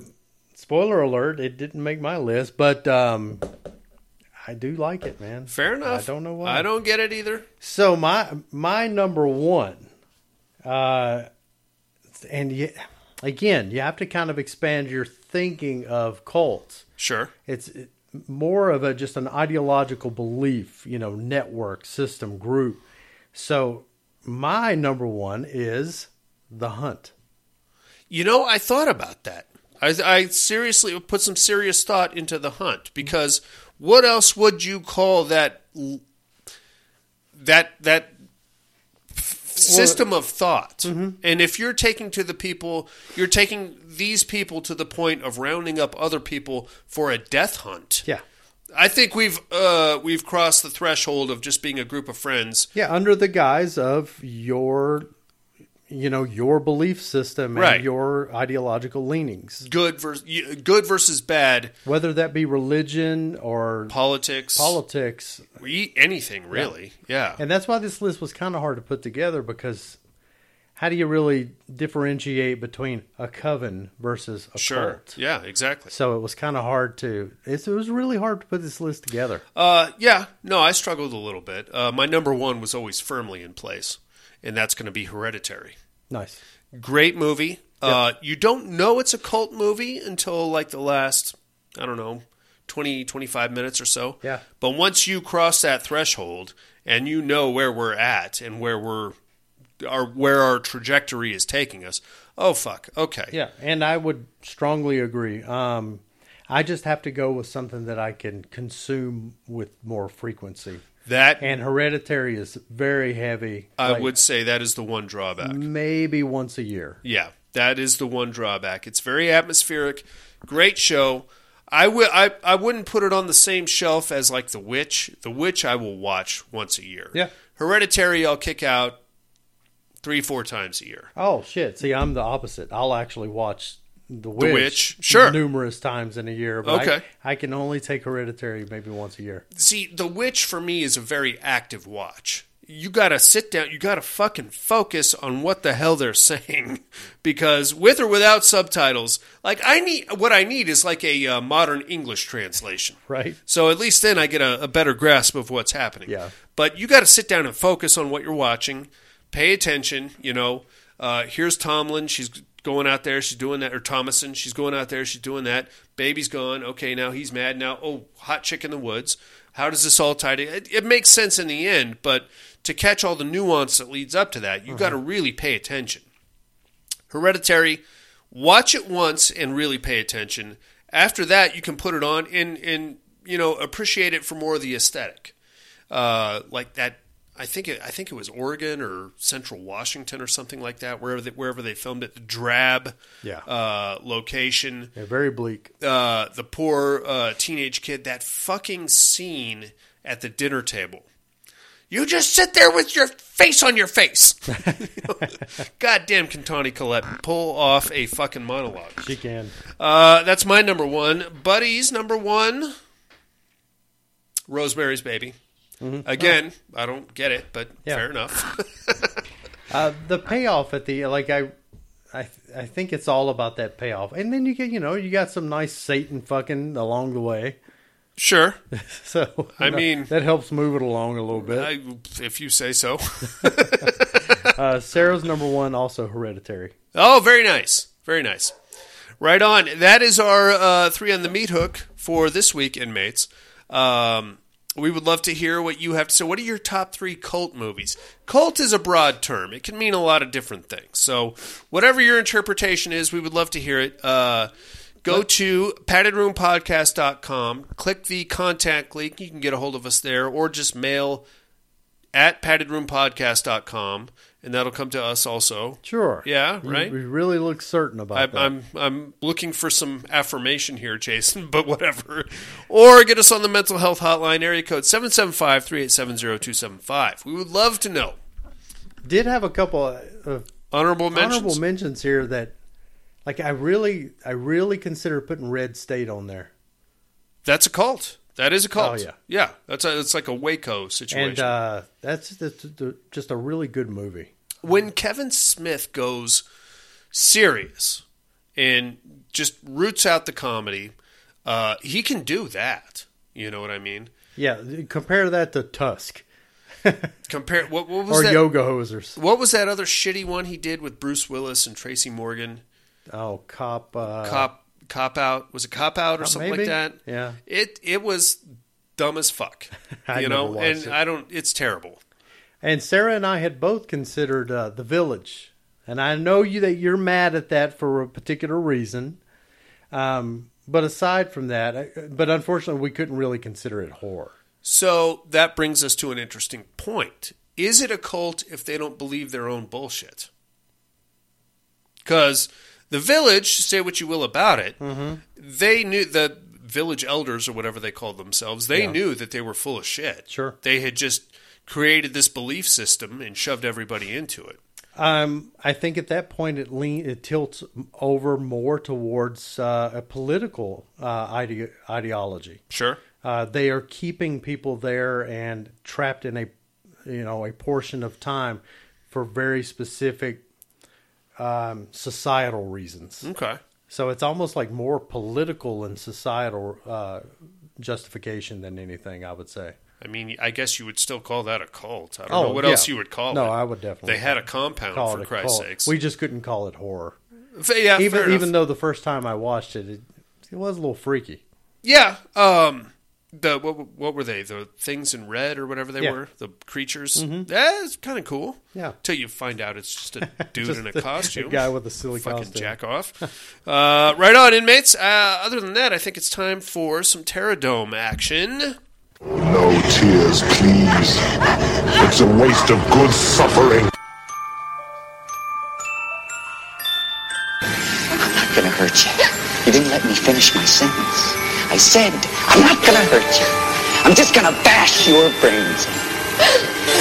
spoiler alert: it didn't make my list, but um, I do like it, man. Fair enough. I don't know why. I don't get it either. So my my number one, uh, and you, again, you have to kind of expand your thinking of cults. Sure. It's more of a just an ideological belief, you know, network, system, group. So my number one is the hunt. You know, I thought about that. I, I seriously put some serious thought into the hunt because what else would you call that? That that system of thought. And if you're taking to the people, you're taking these people to the point of rounding up other people for a death hunt. Yeah. I think we've uh, we've crossed the threshold of just being a group of friends. Yeah, under the guise of your, you know, your belief system and Right. your ideological leanings, Good versus good versus bad. whether that be religion or Politics, politics. we anything really. Yeah. And that's why this list was kind of hard to put together because how do you really differentiate between a coven versus a Sure. cult? Yeah. Exactly. So it was kind of hard to. It's, it was really hard to put this list together. Uh, yeah, no, I struggled a little bit. Uh, my number one was always firmly in place, and that's going to be Hereditary. Nice. Great movie. Uh, you don't know it's a cult movie until like the last, I don't know, 20, 25 minutes or so. Yeah. But once you cross that threshold and you know where we're at and where we're, our, where our trajectory is taking us, oh, fuck. Okay. Yeah, and I would strongly agree. Um, I just have to go with something that I can consume with more frequency. That, And Hereditary is very heavy. I like, would say that is the one drawback. maybe once a year. Yeah, that is the one drawback. It's very atmospheric, great show. I will. I, I wouldn't put it on the same shelf as like The Witch. The Witch I will watch once a year. Yeah. Hereditary I'll kick out three four times a year. Oh shit! See, I'm the opposite. I'll actually watch The Witch, Witch, sure. numerous times in a year. But I- Okay. I, can only take Hereditary maybe once a year. See, The Witch for me is a very active watch. You got to sit down, you got to fucking focus on what the hell they're saying because with or without subtitles, like I need what I need is like a uh, modern English translation. Right? So at least then I get a, a better grasp of what's happening. Yeah. But you got to sit down and focus on what you're watching. Pay attention. You know, uh, here's Tomlin. She's going out there. She's doing that. Or Thomasin. She's going out there. She's doing that. Baby's gone. Okay, now he's mad. Now, oh, hot chick in the woods. How does this all tie together? It, it makes sense in the end, but to catch all the nuance that leads up to that, you got to really pay attention. Hereditary, watch it once and really pay attention. After that, you can put it on and and you know appreciate it for more of the aesthetic, uh, like that. I think it, I think it was Oregon or Central Washington or something like that. Wherever they, wherever they filmed it, the drab Yeah. uh, location. Yeah, very bleak. Uh, the poor uh, teenage kid. That fucking scene at the dinner table. You just sit there with your face on your face. Goddamn, can Toni Collette pull off a fucking monologue? She can. Uh, that's my number one. Buddy's number one. Rosemary's Baby. Again, I don't get it, but Yeah. fair enough. Uh, the payoff at the like I, I I think it's all about that payoff, and then you get you know you got some nice Satan fucking along the way. sure, So I know, mean- that helps move it along a little bit. I, if you say so. Uh, Sarah's number one, also Hereditary. Oh, very nice. Very nice. Right on. That is our uh, three on the meat hook for this week, inmates. Um, we would love to hear what you have to say. What are your top three cult movies? Cult is a broad term, it can mean a lot of different things. So, whatever your interpretation is, we would love to hear it. Uh, go to paddedroompodcast.com, click the contact link. You can get a hold of us there, or just mail at paddedroompodcast.com, and that'll come to us also. Sure. Yeah, You- right? We really look certain about I, that. I'm I'm looking for some affirmation here, Jason, but whatever. Or get us on the mental health hotline, area code 775-387-0275. We would love to know. Did have a couple of Honorable mentions. honorable mentions here that, like, I really, I really consider putting Red State on there. That's a cult. That is a cult. Oh, yeah. Yeah, that's a, it's like a Waco situation. And uh, that's, that's just a really good movie. when Kevin Smith goes serious and just roots out the comedy, uh, he can do that. You know what I mean? Yeah, compare that to Tusk Compare what, what was or that? Yoga Hosers. What was that other shitty one he did with Bruce Willis and Tracy Morgan? Oh, Cop. Uh, Cop Cop Out was it Cop Out or Uh, something maybe? like that? Yeah. It it was dumb as fuck. You know, and it. I don't. It's terrible. And Sarah and I had both considered uh, The Village, and I know you that you're mad at that for a particular reason. Um, but aside from that, but unfortunately, we couldn't really consider it horror. So that brings us to an interesting point. is it a cult if they don't believe their own bullshit? Because the village, say what you will about it, Mm-hmm. they knew the village elders or whatever they called themselves. They Yeah. knew that they were full of shit. Sure. they had just created this belief system and shoved everybody into it. Um, I think at that point it lean it tilts over more towards uh, a political uh, ide- ideology. Sure. Uh, they are keeping people there and trapped in a you know a portion of time for very specific um, societal reasons. Okay. So it's almost like more political and societal uh, justification than anything. I would say. I mean, I guess you would still call that a cult. I don't Oh, know what yeah. else you would call no, it. No, I would definitely. They had a compound for Christ's cult. sakes. We just couldn't call it horror. Yeah, even even though the first time I watched it, it, it was a little freaky. Yeah. Um. The what, what were they? The things in red or whatever they Yeah. were. The creatures. Mhm. Yeah, it's kind of cool. Yeah. Till you find out it's just a dude Just in a a- a costume. guy with a silly Fucking costume. jack off. uh, right on, inmates. Uh, other than that, I think it's time for some Terradome action. No tears, please. It's a waste of good suffering. I'm not gonna hurt you. You didn't let me finish my sentence. I said, I'm not gonna hurt you. I'm just gonna bash your brains in.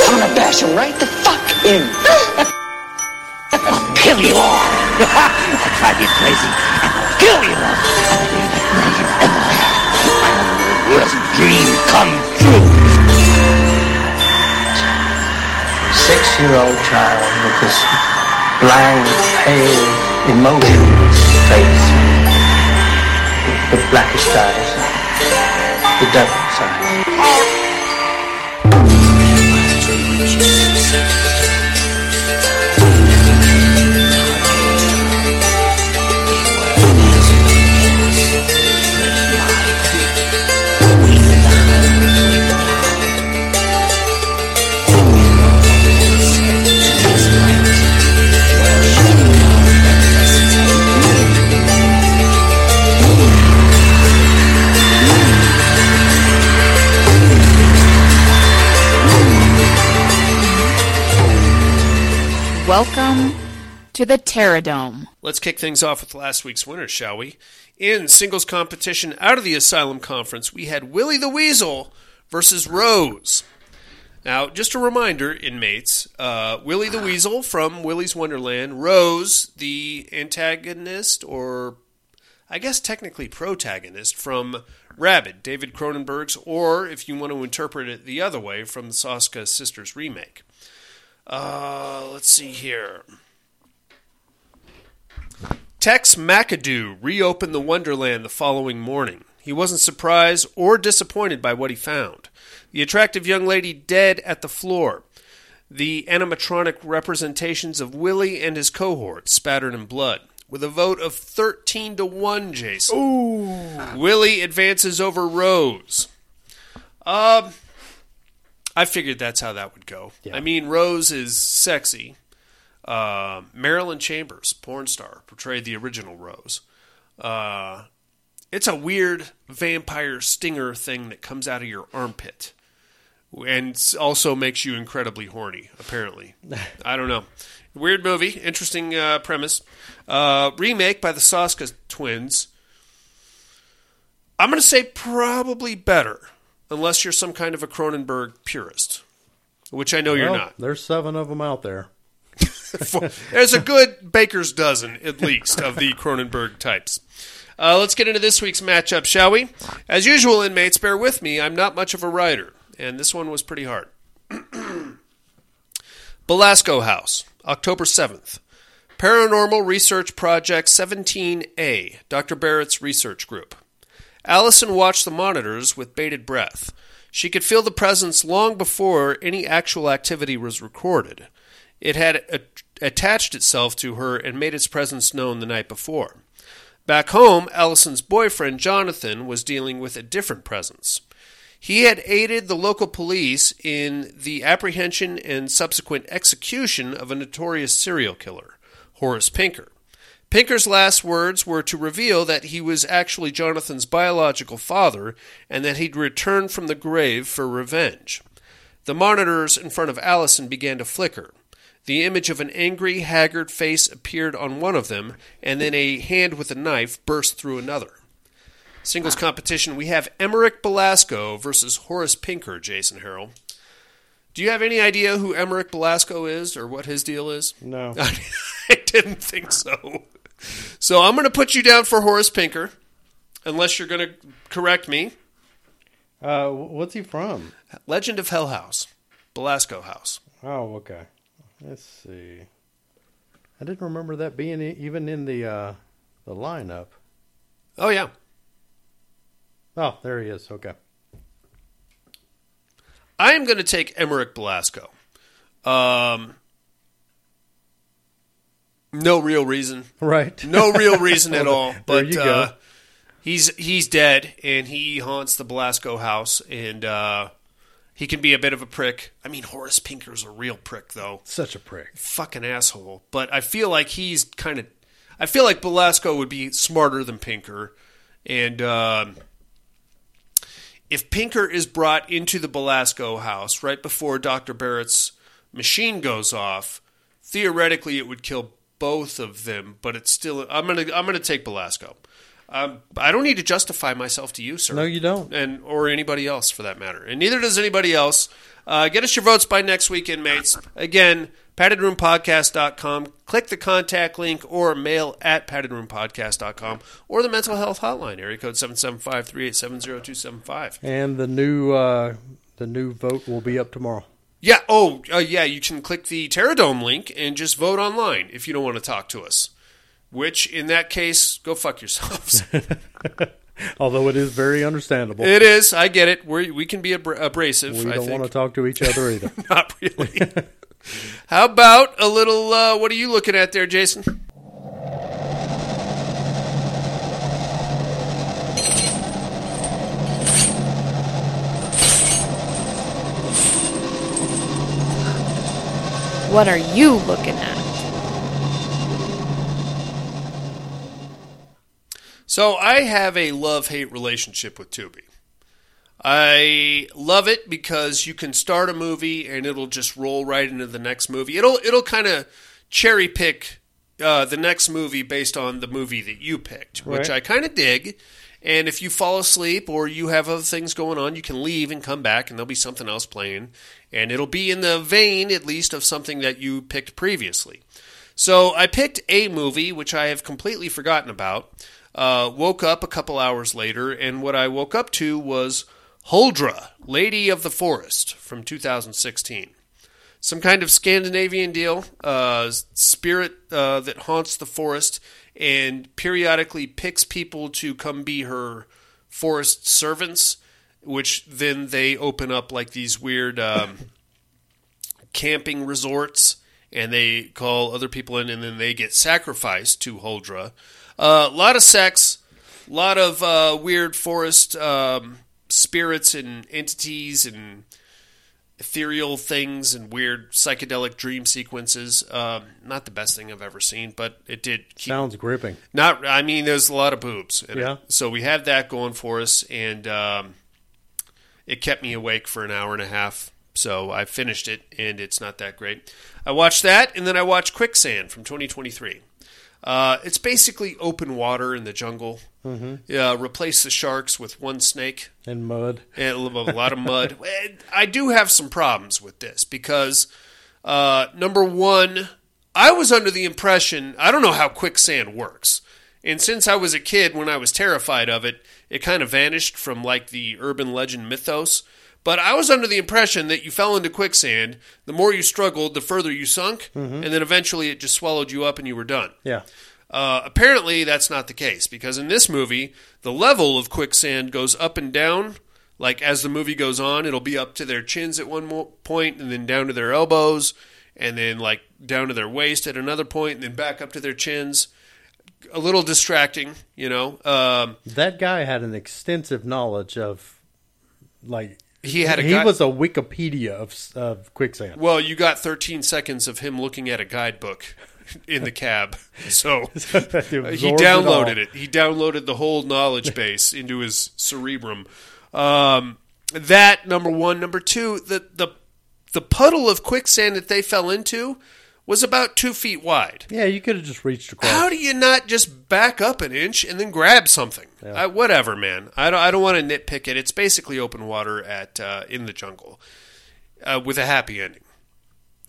I'm gonna bash them right the fuck in. I'll kill you all. I'll drive you crazy. I'll kill you all. I'll worst dream come true. Six-year-old child with this blank, pale, emotionless face. The blackish eyes. The devil's eyes. Welcome to the Terradome. Let's kick things off with last week's winner, shall we? In singles competition out of the Asylum Conference, we had Willy the Weasel versus Rose. Now, just a reminder, inmates uh, Willy the Weasel from Willy's Wonderland, Rose, the antagonist, or I guess technically protagonist, from Rabid, David Cronenberg's, or if you want to interpret it the other way, from the Soska Sisters remake. Uh, let's see here. Tex Macadoo reopened the Wonderland the following morning. He wasn't surprised or disappointed by what he found. The attractive young lady dead at the floor. The animatronic representations of Willy and his cohort spattered in blood. With a vote of 13 to 1, Jason. Ooh. Willy advances over Rose. Um, I figured that's how that would go. I mean, Rose is sexy. Uh, Marilyn Chambers, porn star, portrayed the original Rose. Uh, it's a weird vampire stinger thing that comes out of your armpit and also makes you incredibly horny, apparently. I don't know. Weird movie, interesting uh, premise. Uh, remake by the Soska twins. I'm going to say probably better, unless you're some kind of a Cronenberg purist, which I know you're not. There's seven of them out there. There's a good baker's dozen, at least, of the Cronenberg types. Uh, let's get into this week's matchup, shall we? As usual, inmates, bear with me. I'm not much of a writer, and this one was pretty hard. Belasco House, October 7th. Paranormal Research Project 17A, Dr. Barrett's research group. Allison watched the monitors with bated breath. She could feel the presence long before any actual activity was recorded. It had a- attached itself to her and made its presence known the night before. Back home, Allison's boyfriend, Jonathan, was dealing with a different presence. He had aided the local police in the apprehension and subsequent execution of a notorious serial killer, Horace Pinker. Pinker's last words were to reveal that he was actually Jonathan's biological father and that he'd returned from the grave for revenge. The monitors in front of Allison began to flicker. The image of an angry, haggard face appeared on one of them, and then a hand with a knife burst through another. Singles competition, we have Emeric Belasco versus Horace Pinker, Jason Harrell. Do you have any idea who Emeric Belasco is or what his deal is? No. I didn't think so. So I'm going to put you down for Horace Pinker, unless you're going to correct me. Uh, what's he from? Legend of Hell House, Belasco House. Oh, okay. Let's see. I didn't remember that being even in the uh, the lineup. Oh yeah. Oh, there he is. Okay. I am going to take Emeric Belasco. Um, no real reason. Right. No real reason at all. But uh, he's he's dead, and he haunts the Belasco house, and uh, he can be a bit of a prick. I mean, Horace Pinker's a real prick, though. Such a prick. Fucking asshole. But I feel like he's kind of. I feel like Belasco would be smarter than Pinker, and. Um, if Pinker is brought into the Belasco house right before Dr. Barrett's machine goes off, theoretically it would kill both of them, but it's still I'm going to I'm to take Belasco. Um, I don't need to justify myself to you, sir. No, you don't. And or anybody else for that matter. And neither does anybody else. Uh, get us your votes by next week, inmates. Again, paddedroompodcast.com. Click the contact link or mail at paddedroompodcast.com or the mental health hotline, area code 775-387-0275. And the new uh, the new vote will be up tomorrow. Yeah, oh, uh, yeah, you can click the Terradome link and just vote online if you don't want to talk to us. Which, in that case, go fuck yourselves. Although it is very understandable. it is. I get it. we we can be abra- abrasive. we don't want to talk to each other either. Not really. How about a little? Uh, what are you looking at there, Jason? What are you looking at? So I have a love hate relationship with Tubi. I love it because you can start a movie and it'll just roll right into the next movie. It'll it'll kind of cherry pick uh, the next movie based on the movie that you picked, which I kind of dig. And if you fall asleep or you have other things going on, you can leave and come back, and there'll be something else playing, and it'll be in the vein at least of something that you picked previously. So I picked a movie which I have completely forgotten about. Uh, woke up a couple hours later, and what I woke up to was Huldra, Lady of the Forest from 2016. Some kind of Scandinavian deal, uh, spirit uh, that haunts the forest and periodically picks people to come be her forest servants, which then they open up like these weird um, camping resorts and they call other people in and then they get sacrificed to Huldra. A lot of sex, a lot of uh, weird forest um, spirits and entities and ethereal things and weird psychedelic dream sequences. Um, not the best thing I've ever seen, but it did keep Sounds gripping. not. I mean, there's a lot of boobs. in it. Yeah. So we have that going for us, and um, it kept me awake for an hour and a half. So I finished it, and it's not that great. I watched that, and then I watched Quicksand from 2023. Uh, it's basically open water in the jungle. Mhm. Uh, replace the sharks with one snake And mud. and a little- a lot of mud. I do have some problems with this because uh, number one, I was under the impression I don't know how quicksand works, and since I was a kid when I was terrified of it, it kind of vanished from like the urban legend mythos. But I was under the impression that you fell into quicksand. The more you struggled, the further you sunk, Mhm. and then eventually it just swallowed you up and you were done. Yeah. Uh, apparently, that's not the case because in this movie, the level of quicksand goes up and down. Like as the movie goes on, it'll be up to their chins at one point, and then down to their elbows, and then like down to their waist at another point, and then back up to their chins. A little distracting, you know. Um, That guy had an extensive knowledge of, like, He had a he was a Wikipedia of of quicksand. well, you got 13 seconds of him looking at a guidebook in the cab, so He absorbed it downloaded it, He downloaded the whole knowledge base into his cerebrum. Um, that number one, number two, the the the puddle of quicksand that they fell into was about two feet wide. Yeah, you could have just reached across. How do you not just back up an inch and then grab something? I, whatever, man. I don't. I don't want to nitpick it. It's basically open water at uh, in the jungle uh, with a happy ending.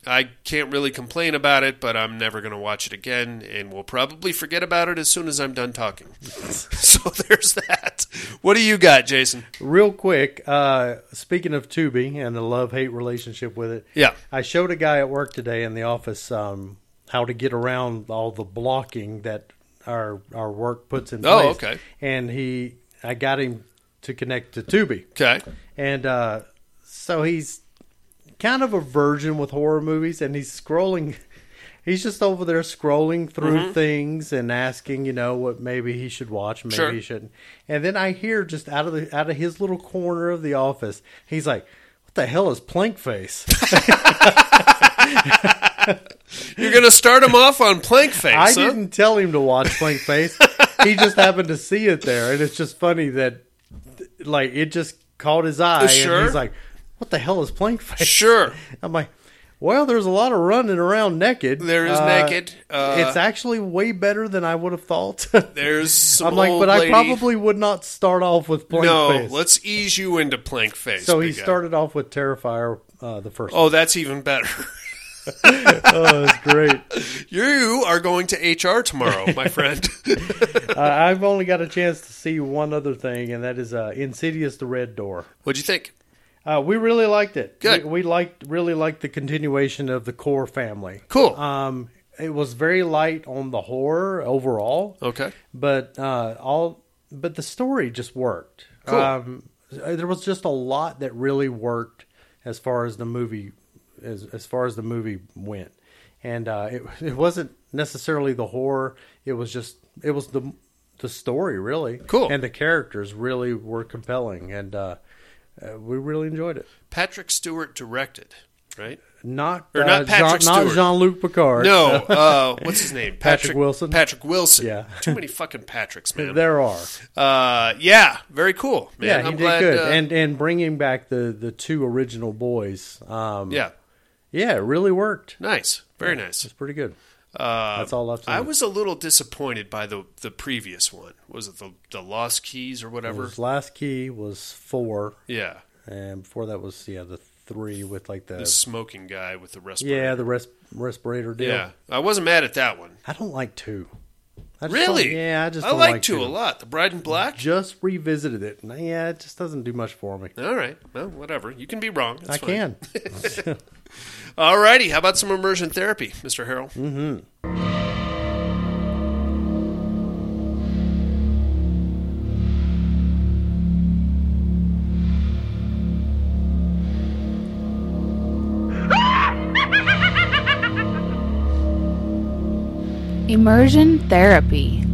I can't really complain about it, but I'm never going to watch it again, and we'll probably forget about it as soon as I'm done talking. so there's that. What do you got, Jason? Real quick, uh, speaking of Tubi and the love hate relationship with it, Yeah. I showed a guy at work today in the office um, how to get around all the blocking that our our work puts in place. Oh, okay. And he, I got him to connect to Tubi. Okay. And uh, so he's kind of a virgin with horror movies, and he's scrolling. He's just over there scrolling through Mhm. things and asking, you know, what maybe he should watch, maybe Sure. he shouldn't. And then I hear just out of the out of his little corner of the office, he's like, "What the hell is Plank Face?" You're going to start him off on plank face. I huh? didn't tell him to watch Plank Face. he just happened to see it there, and it's just funny that, like, it just caught his eye, Sure. and he's like, "What the hell is Plank Face?" Sure. I'm like, "Well, there's a lot of running around naked. There is naked. Uh, it's actually way better than I would have thought." There's some I'm like, but I probably would not start off with Plank no, Face. let's ease you into plank face. so he guy. started off with Terrifier, uh, the first. Oh, that's even better. oh, that's great. You are going to HR tomorrow, my friend. uh, I've only got a chance to see one other thing, and that is uh, Insidious: The Red Door. What'd you think? Uh, we really liked it. Good. We, we liked really liked the continuation of the core family. Cool. Um, it was very light on the horror overall. Okay. But uh, all but the story just worked. Cool. Um, there was just a lot that really worked as far as the movie as as far as the movie went, and uh, it it wasn't necessarily the horror. It was just it was the the story really Cool. and the characters really were compelling, and uh, uh, we really enjoyed it. Patrick Stewart directed, right? Not Or uh, not Patrick Jean, not Jean-Luc Picard. No, uh, what's his name? Patrick Wilson. Patrick Wilson. Yeah. Too many fucking Patricks, man. There are. Uh, yeah, very cool, man. yeah, he I'm did glad, good, uh, and and bringing back the the two original boys. Um, Yeah. yeah, it really worked. nice, very Yeah, nice. It's pretty good. Uh, That's all I've. I was a little disappointed by the the previous one. Was it the the Lost Keys or whatever? His last key was four. Yeah. and before that was yeah the three with like the, the smoking guy with the respirator. yeah the res- respirator deal. Yeah, I wasn't mad at that one. I don't like two. Really? yeah, I just I like like two a lot. The Bride in Black. Just revisited it. and, Yeah, it just doesn't do much for me. All right. Well, whatever. You can be wrong. That's I fine. can. All righty. How about some immersion therapy, Mr. Harrell? Mm-hmm. Immersion therapy.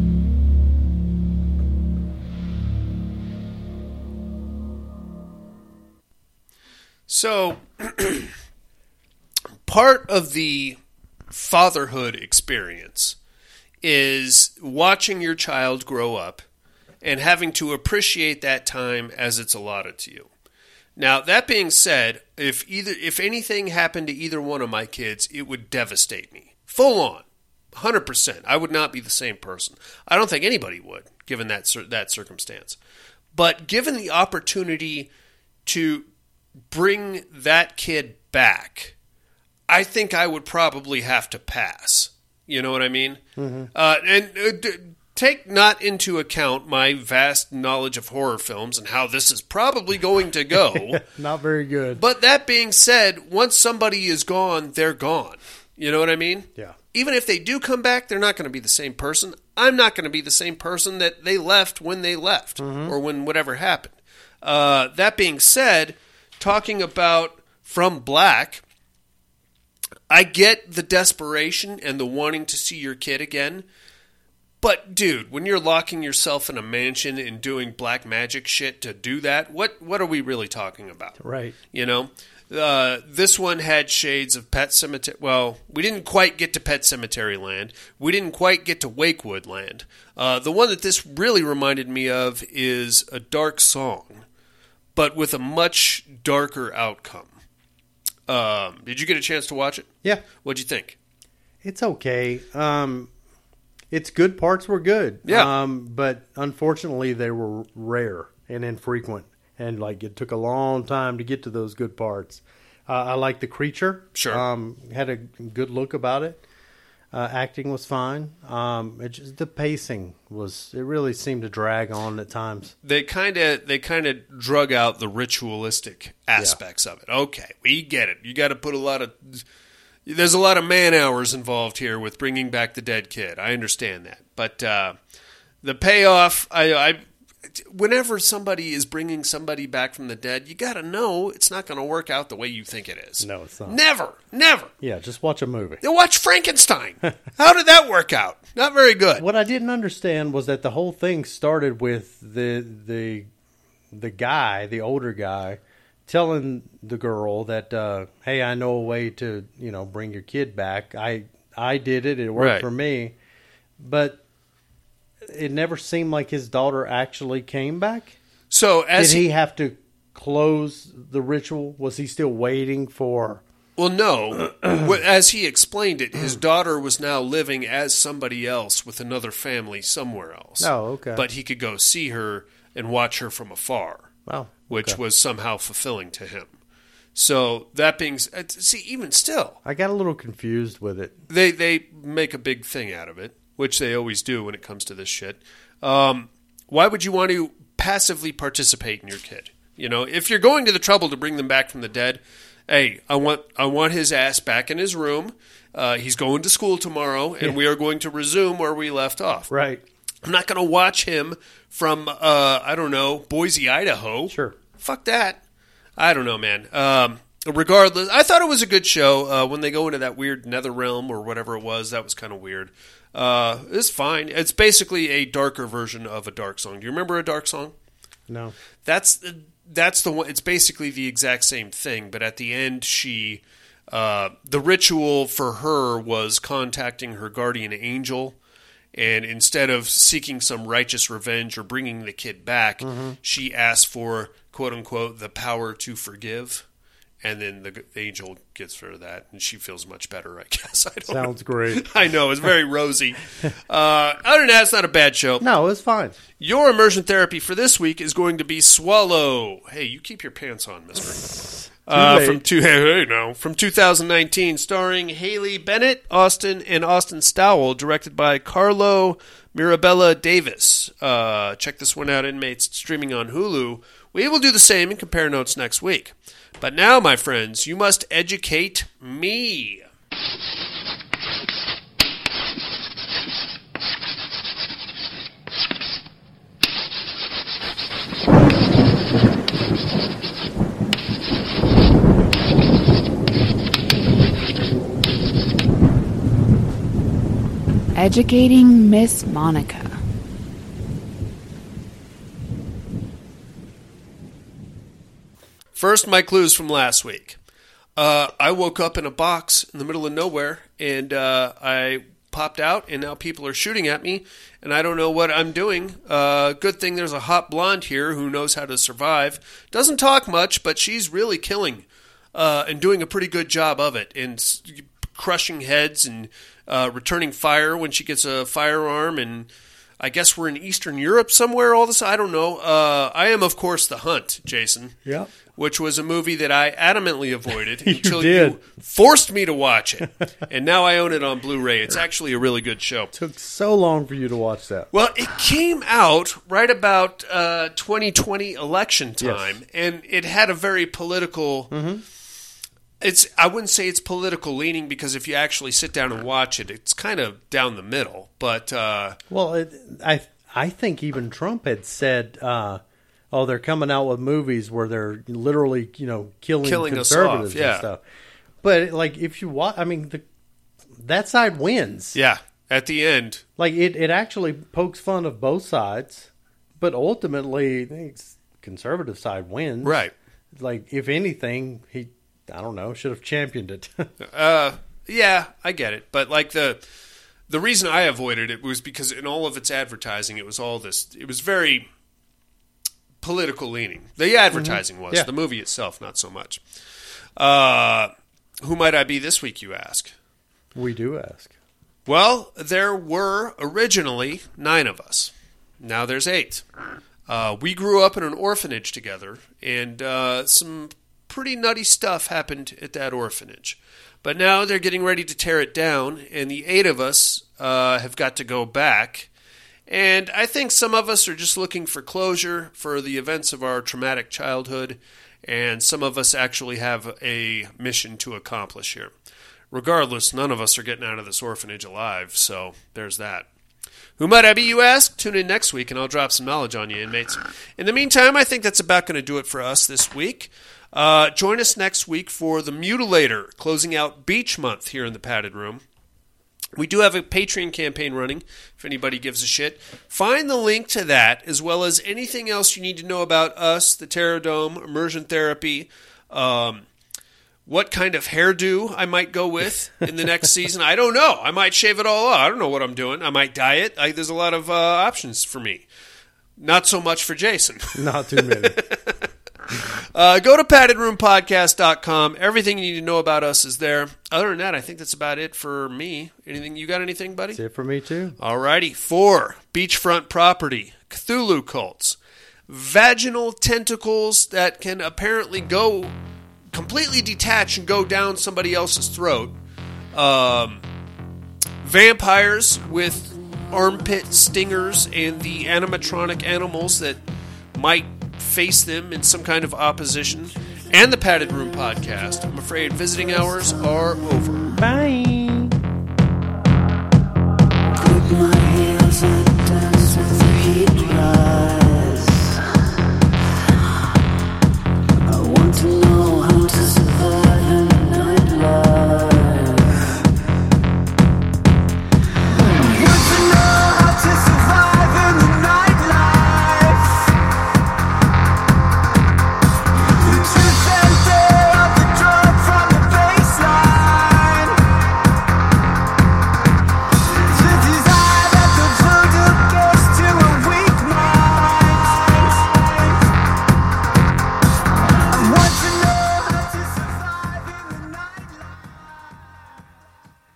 So, part of the fatherhood experience is watching your child grow up and having to appreciate that time as it's allotted to you. Now, that being said, if either if anything happened to either one of my kids, it would devastate me. Full on. 100%. I would not be the same person. I don't think anybody would given that that circumstance. But given the opportunity to bring that kid back, I think I would probably have to pass. You know what I mean? Mm-hmm. Uh, and uh, d- take not into account my vast knowledge of horror films and how this is probably going to go. Not very good. but that being said, once somebody is gone, they're gone. You know what I mean? Yeah. Even if they do come back, they're not going to be the same person. I'm not going to be the same person that they left when they left or when whatever happened. Uh, that being said, talking about From Black, I get the desperation and the wanting to see your kid again. But dude, when you're locking yourself in a mansion and doing black magic shit to do that, what what are we really talking about? Right. You know, uh, this one had shades of Pet Sematary. Well, we didn't quite get to Pet Sematary Land. We didn't quite get to Wakewood Land. Uh, the one that this really reminded me of is a dark song, but with a much darker outcome. Um, did you get a chance to watch it? Yeah. What'd you think? It's okay. Um, its good parts were good. Yeah. Um, but unfortunately, they were rare and infrequent, and like it took a long time to get to those good parts. Uh, I like the creature. Sure. Um, had a good look about it. Uh, acting was fine. Um, it just the pacing was. It really seemed to drag on at times. They kind of they kind of drug out the ritualistic aspects of it. Okay, we get it. You got to put a lot of there's a lot of man hours involved here with bringing back the dead kid. I understand that, but uh, the payoff, I, I, whenever somebody is bringing somebody back from the dead, you got to know it's not going to work out the way you think it is. No, it's not. Never, never. Yeah, just watch a movie. You watch Frankenstein. How did that work out? Not very good. What I didn't understand was that the whole thing started with the the the guy, the older guy, telling the girl that, uh, "Hey, I know a way to you know bring your kid back. I I did it. It worked Right. for me." But it never seemed like his daughter actually came back. So as did he have to close the ritual? Was he still waiting for? Well, no. As he explained it, his daughter was now living as somebody else with another family somewhere else. Oh, okay. But he could go see her and watch her from afar, Wow, which okay. was somehow fulfilling to him. So that being uh, see, even still, I got a little confused with it. they they make a big thing out of it, which they always do when it comes to this shit. Um, why would you want to passively participate in your kid? You know, if you're going to the trouble to bring them back from the dead, hey, I want I want his ass back in his room. Uh, he's going to school tomorrow, and Yeah. we are going to resume where we left off. Right. I'm not going to watch him from uh, I don't know Boise, Idaho. Sure. Fuck that. I don't know, man. Um, regardless, I thought it was a good show. Uh, when they go into that weird nether realm or whatever it was, that was kind of weird. Uh, it's fine. It's basically a darker version of a dark song. Do you remember a dark song? No. That's that's the one. It's basically the exact same thing, but at the end, she uh, the ritual for her was contacting her guardian angel, and instead of seeking some righteous revenge or bringing the kid back, Mhm. she asked for quote unquote the power to forgive. And then the, the angel gets rid of that, and she feels much better. I guess. I don't Sounds know. great. I know it's very rosy. Uh, other than that, it's not a bad show. No, it's fine. Your immersion therapy for this week is going to be Swallow. Hey, you keep your pants on, Mister. Uh, from two, hey, hey, no, from 2019, starring Haley Bennett, Austin, and Austin Stowell, directed by Carlo Mirabella Davis. Uh, check this one out, inmates, streaming on Hulu. We will do the same and compare notes next week. But now, my friends, you must educate me. Educating Miss Monica. First, my clues from last week. Uh, I woke up in a box in the middle of nowhere, and uh, I popped out, and now people are shooting at me, and I don't know what I'm doing. Uh, good thing there's a hot blonde here who knows how to survive. Doesn't talk much, but she's really killing uh, and doing a pretty good job of it, and s- crushing heads and uh, returning fire when she gets a firearm and. I guess we're in Eastern Europe somewhere. All this, I don't know. Uh, I am, of course, The Hunt, Jason Yeah. Which was a movie that I adamantly avoided You until did. you forced me to watch it. and now I own it on Blu-ray. It's actually a really good show. Took so long for you to watch that. Well, it came out right about uh, 2020 election Yes. time, and it had a very political. It's I wouldn't say it's political leaning because if you actually sit down and watch it, it's kind of down the middle. But uh, Well, it, I I think even Trump had said, uh, "Oh, they're coming out with movies where they're literally, you know, killing, Killing conservatives off, yeah. and stuff." But like, if you watch, I mean, the, that side wins. yeah, at the end, Like it, it actually pokes fun of both sides, but ultimately, conservative side wins. Right. Like, if anything, he, I don't know, should have championed it. Uh, yeah, I get it, but like the the reason I avoided it was because in all of its advertising, it was all this. It was very political leaning. The advertising was Yeah. the movie itself, not so much. Uh, who might I be this week, you ask? We do ask. Well, there were originally nine of us. Now there's eight. Uh, we grew up in an orphanage together, and uh, some pretty nutty stuff happened at that orphanage. But now they're getting ready to tear it down, and the eight of us uh, have got to go back. And I think some of us are just looking for closure for the events of our traumatic childhood, and some of us actually have a mission to accomplish here. Regardless, none of us are getting out of this orphanage alive, so there's that. Who might I be, you ask? Tune in next week and I'll drop some knowledge on you, inmates. In the meantime, I think that's about going to do it for us this week. Uh, join us next week for The Mutilator, closing out Beach Month here in the Padded Room. We do have a Patreon campaign running if anybody gives a shit. Find the link to that as well as anything else you need to know about us, the Terror Dome, immersion therapy, um, what kind of hairdo I might go with in the next season. I don't know. I might shave it all off. I don't know what I'm doing. I might dye it. I, there's a lot of uh, options for me. Not so much for Jason. Not too many. Uh, go to paddedroompodcast.com. Everything you need to know about us is there. Other than that, I think that's about it for me. Anything you got anything, buddy? That's it for me too. Alrighty. Four, beachfront property, Cthulhu cults, vaginal tentacles that can apparently go completely detach and go down somebody else's throat, um, vampires with armpit stingers, and the animatronic animals that might face them in some kind of opposition, and the Padded Room podcast. I'm afraid visiting hours are over. Bye. my and dance with the heat.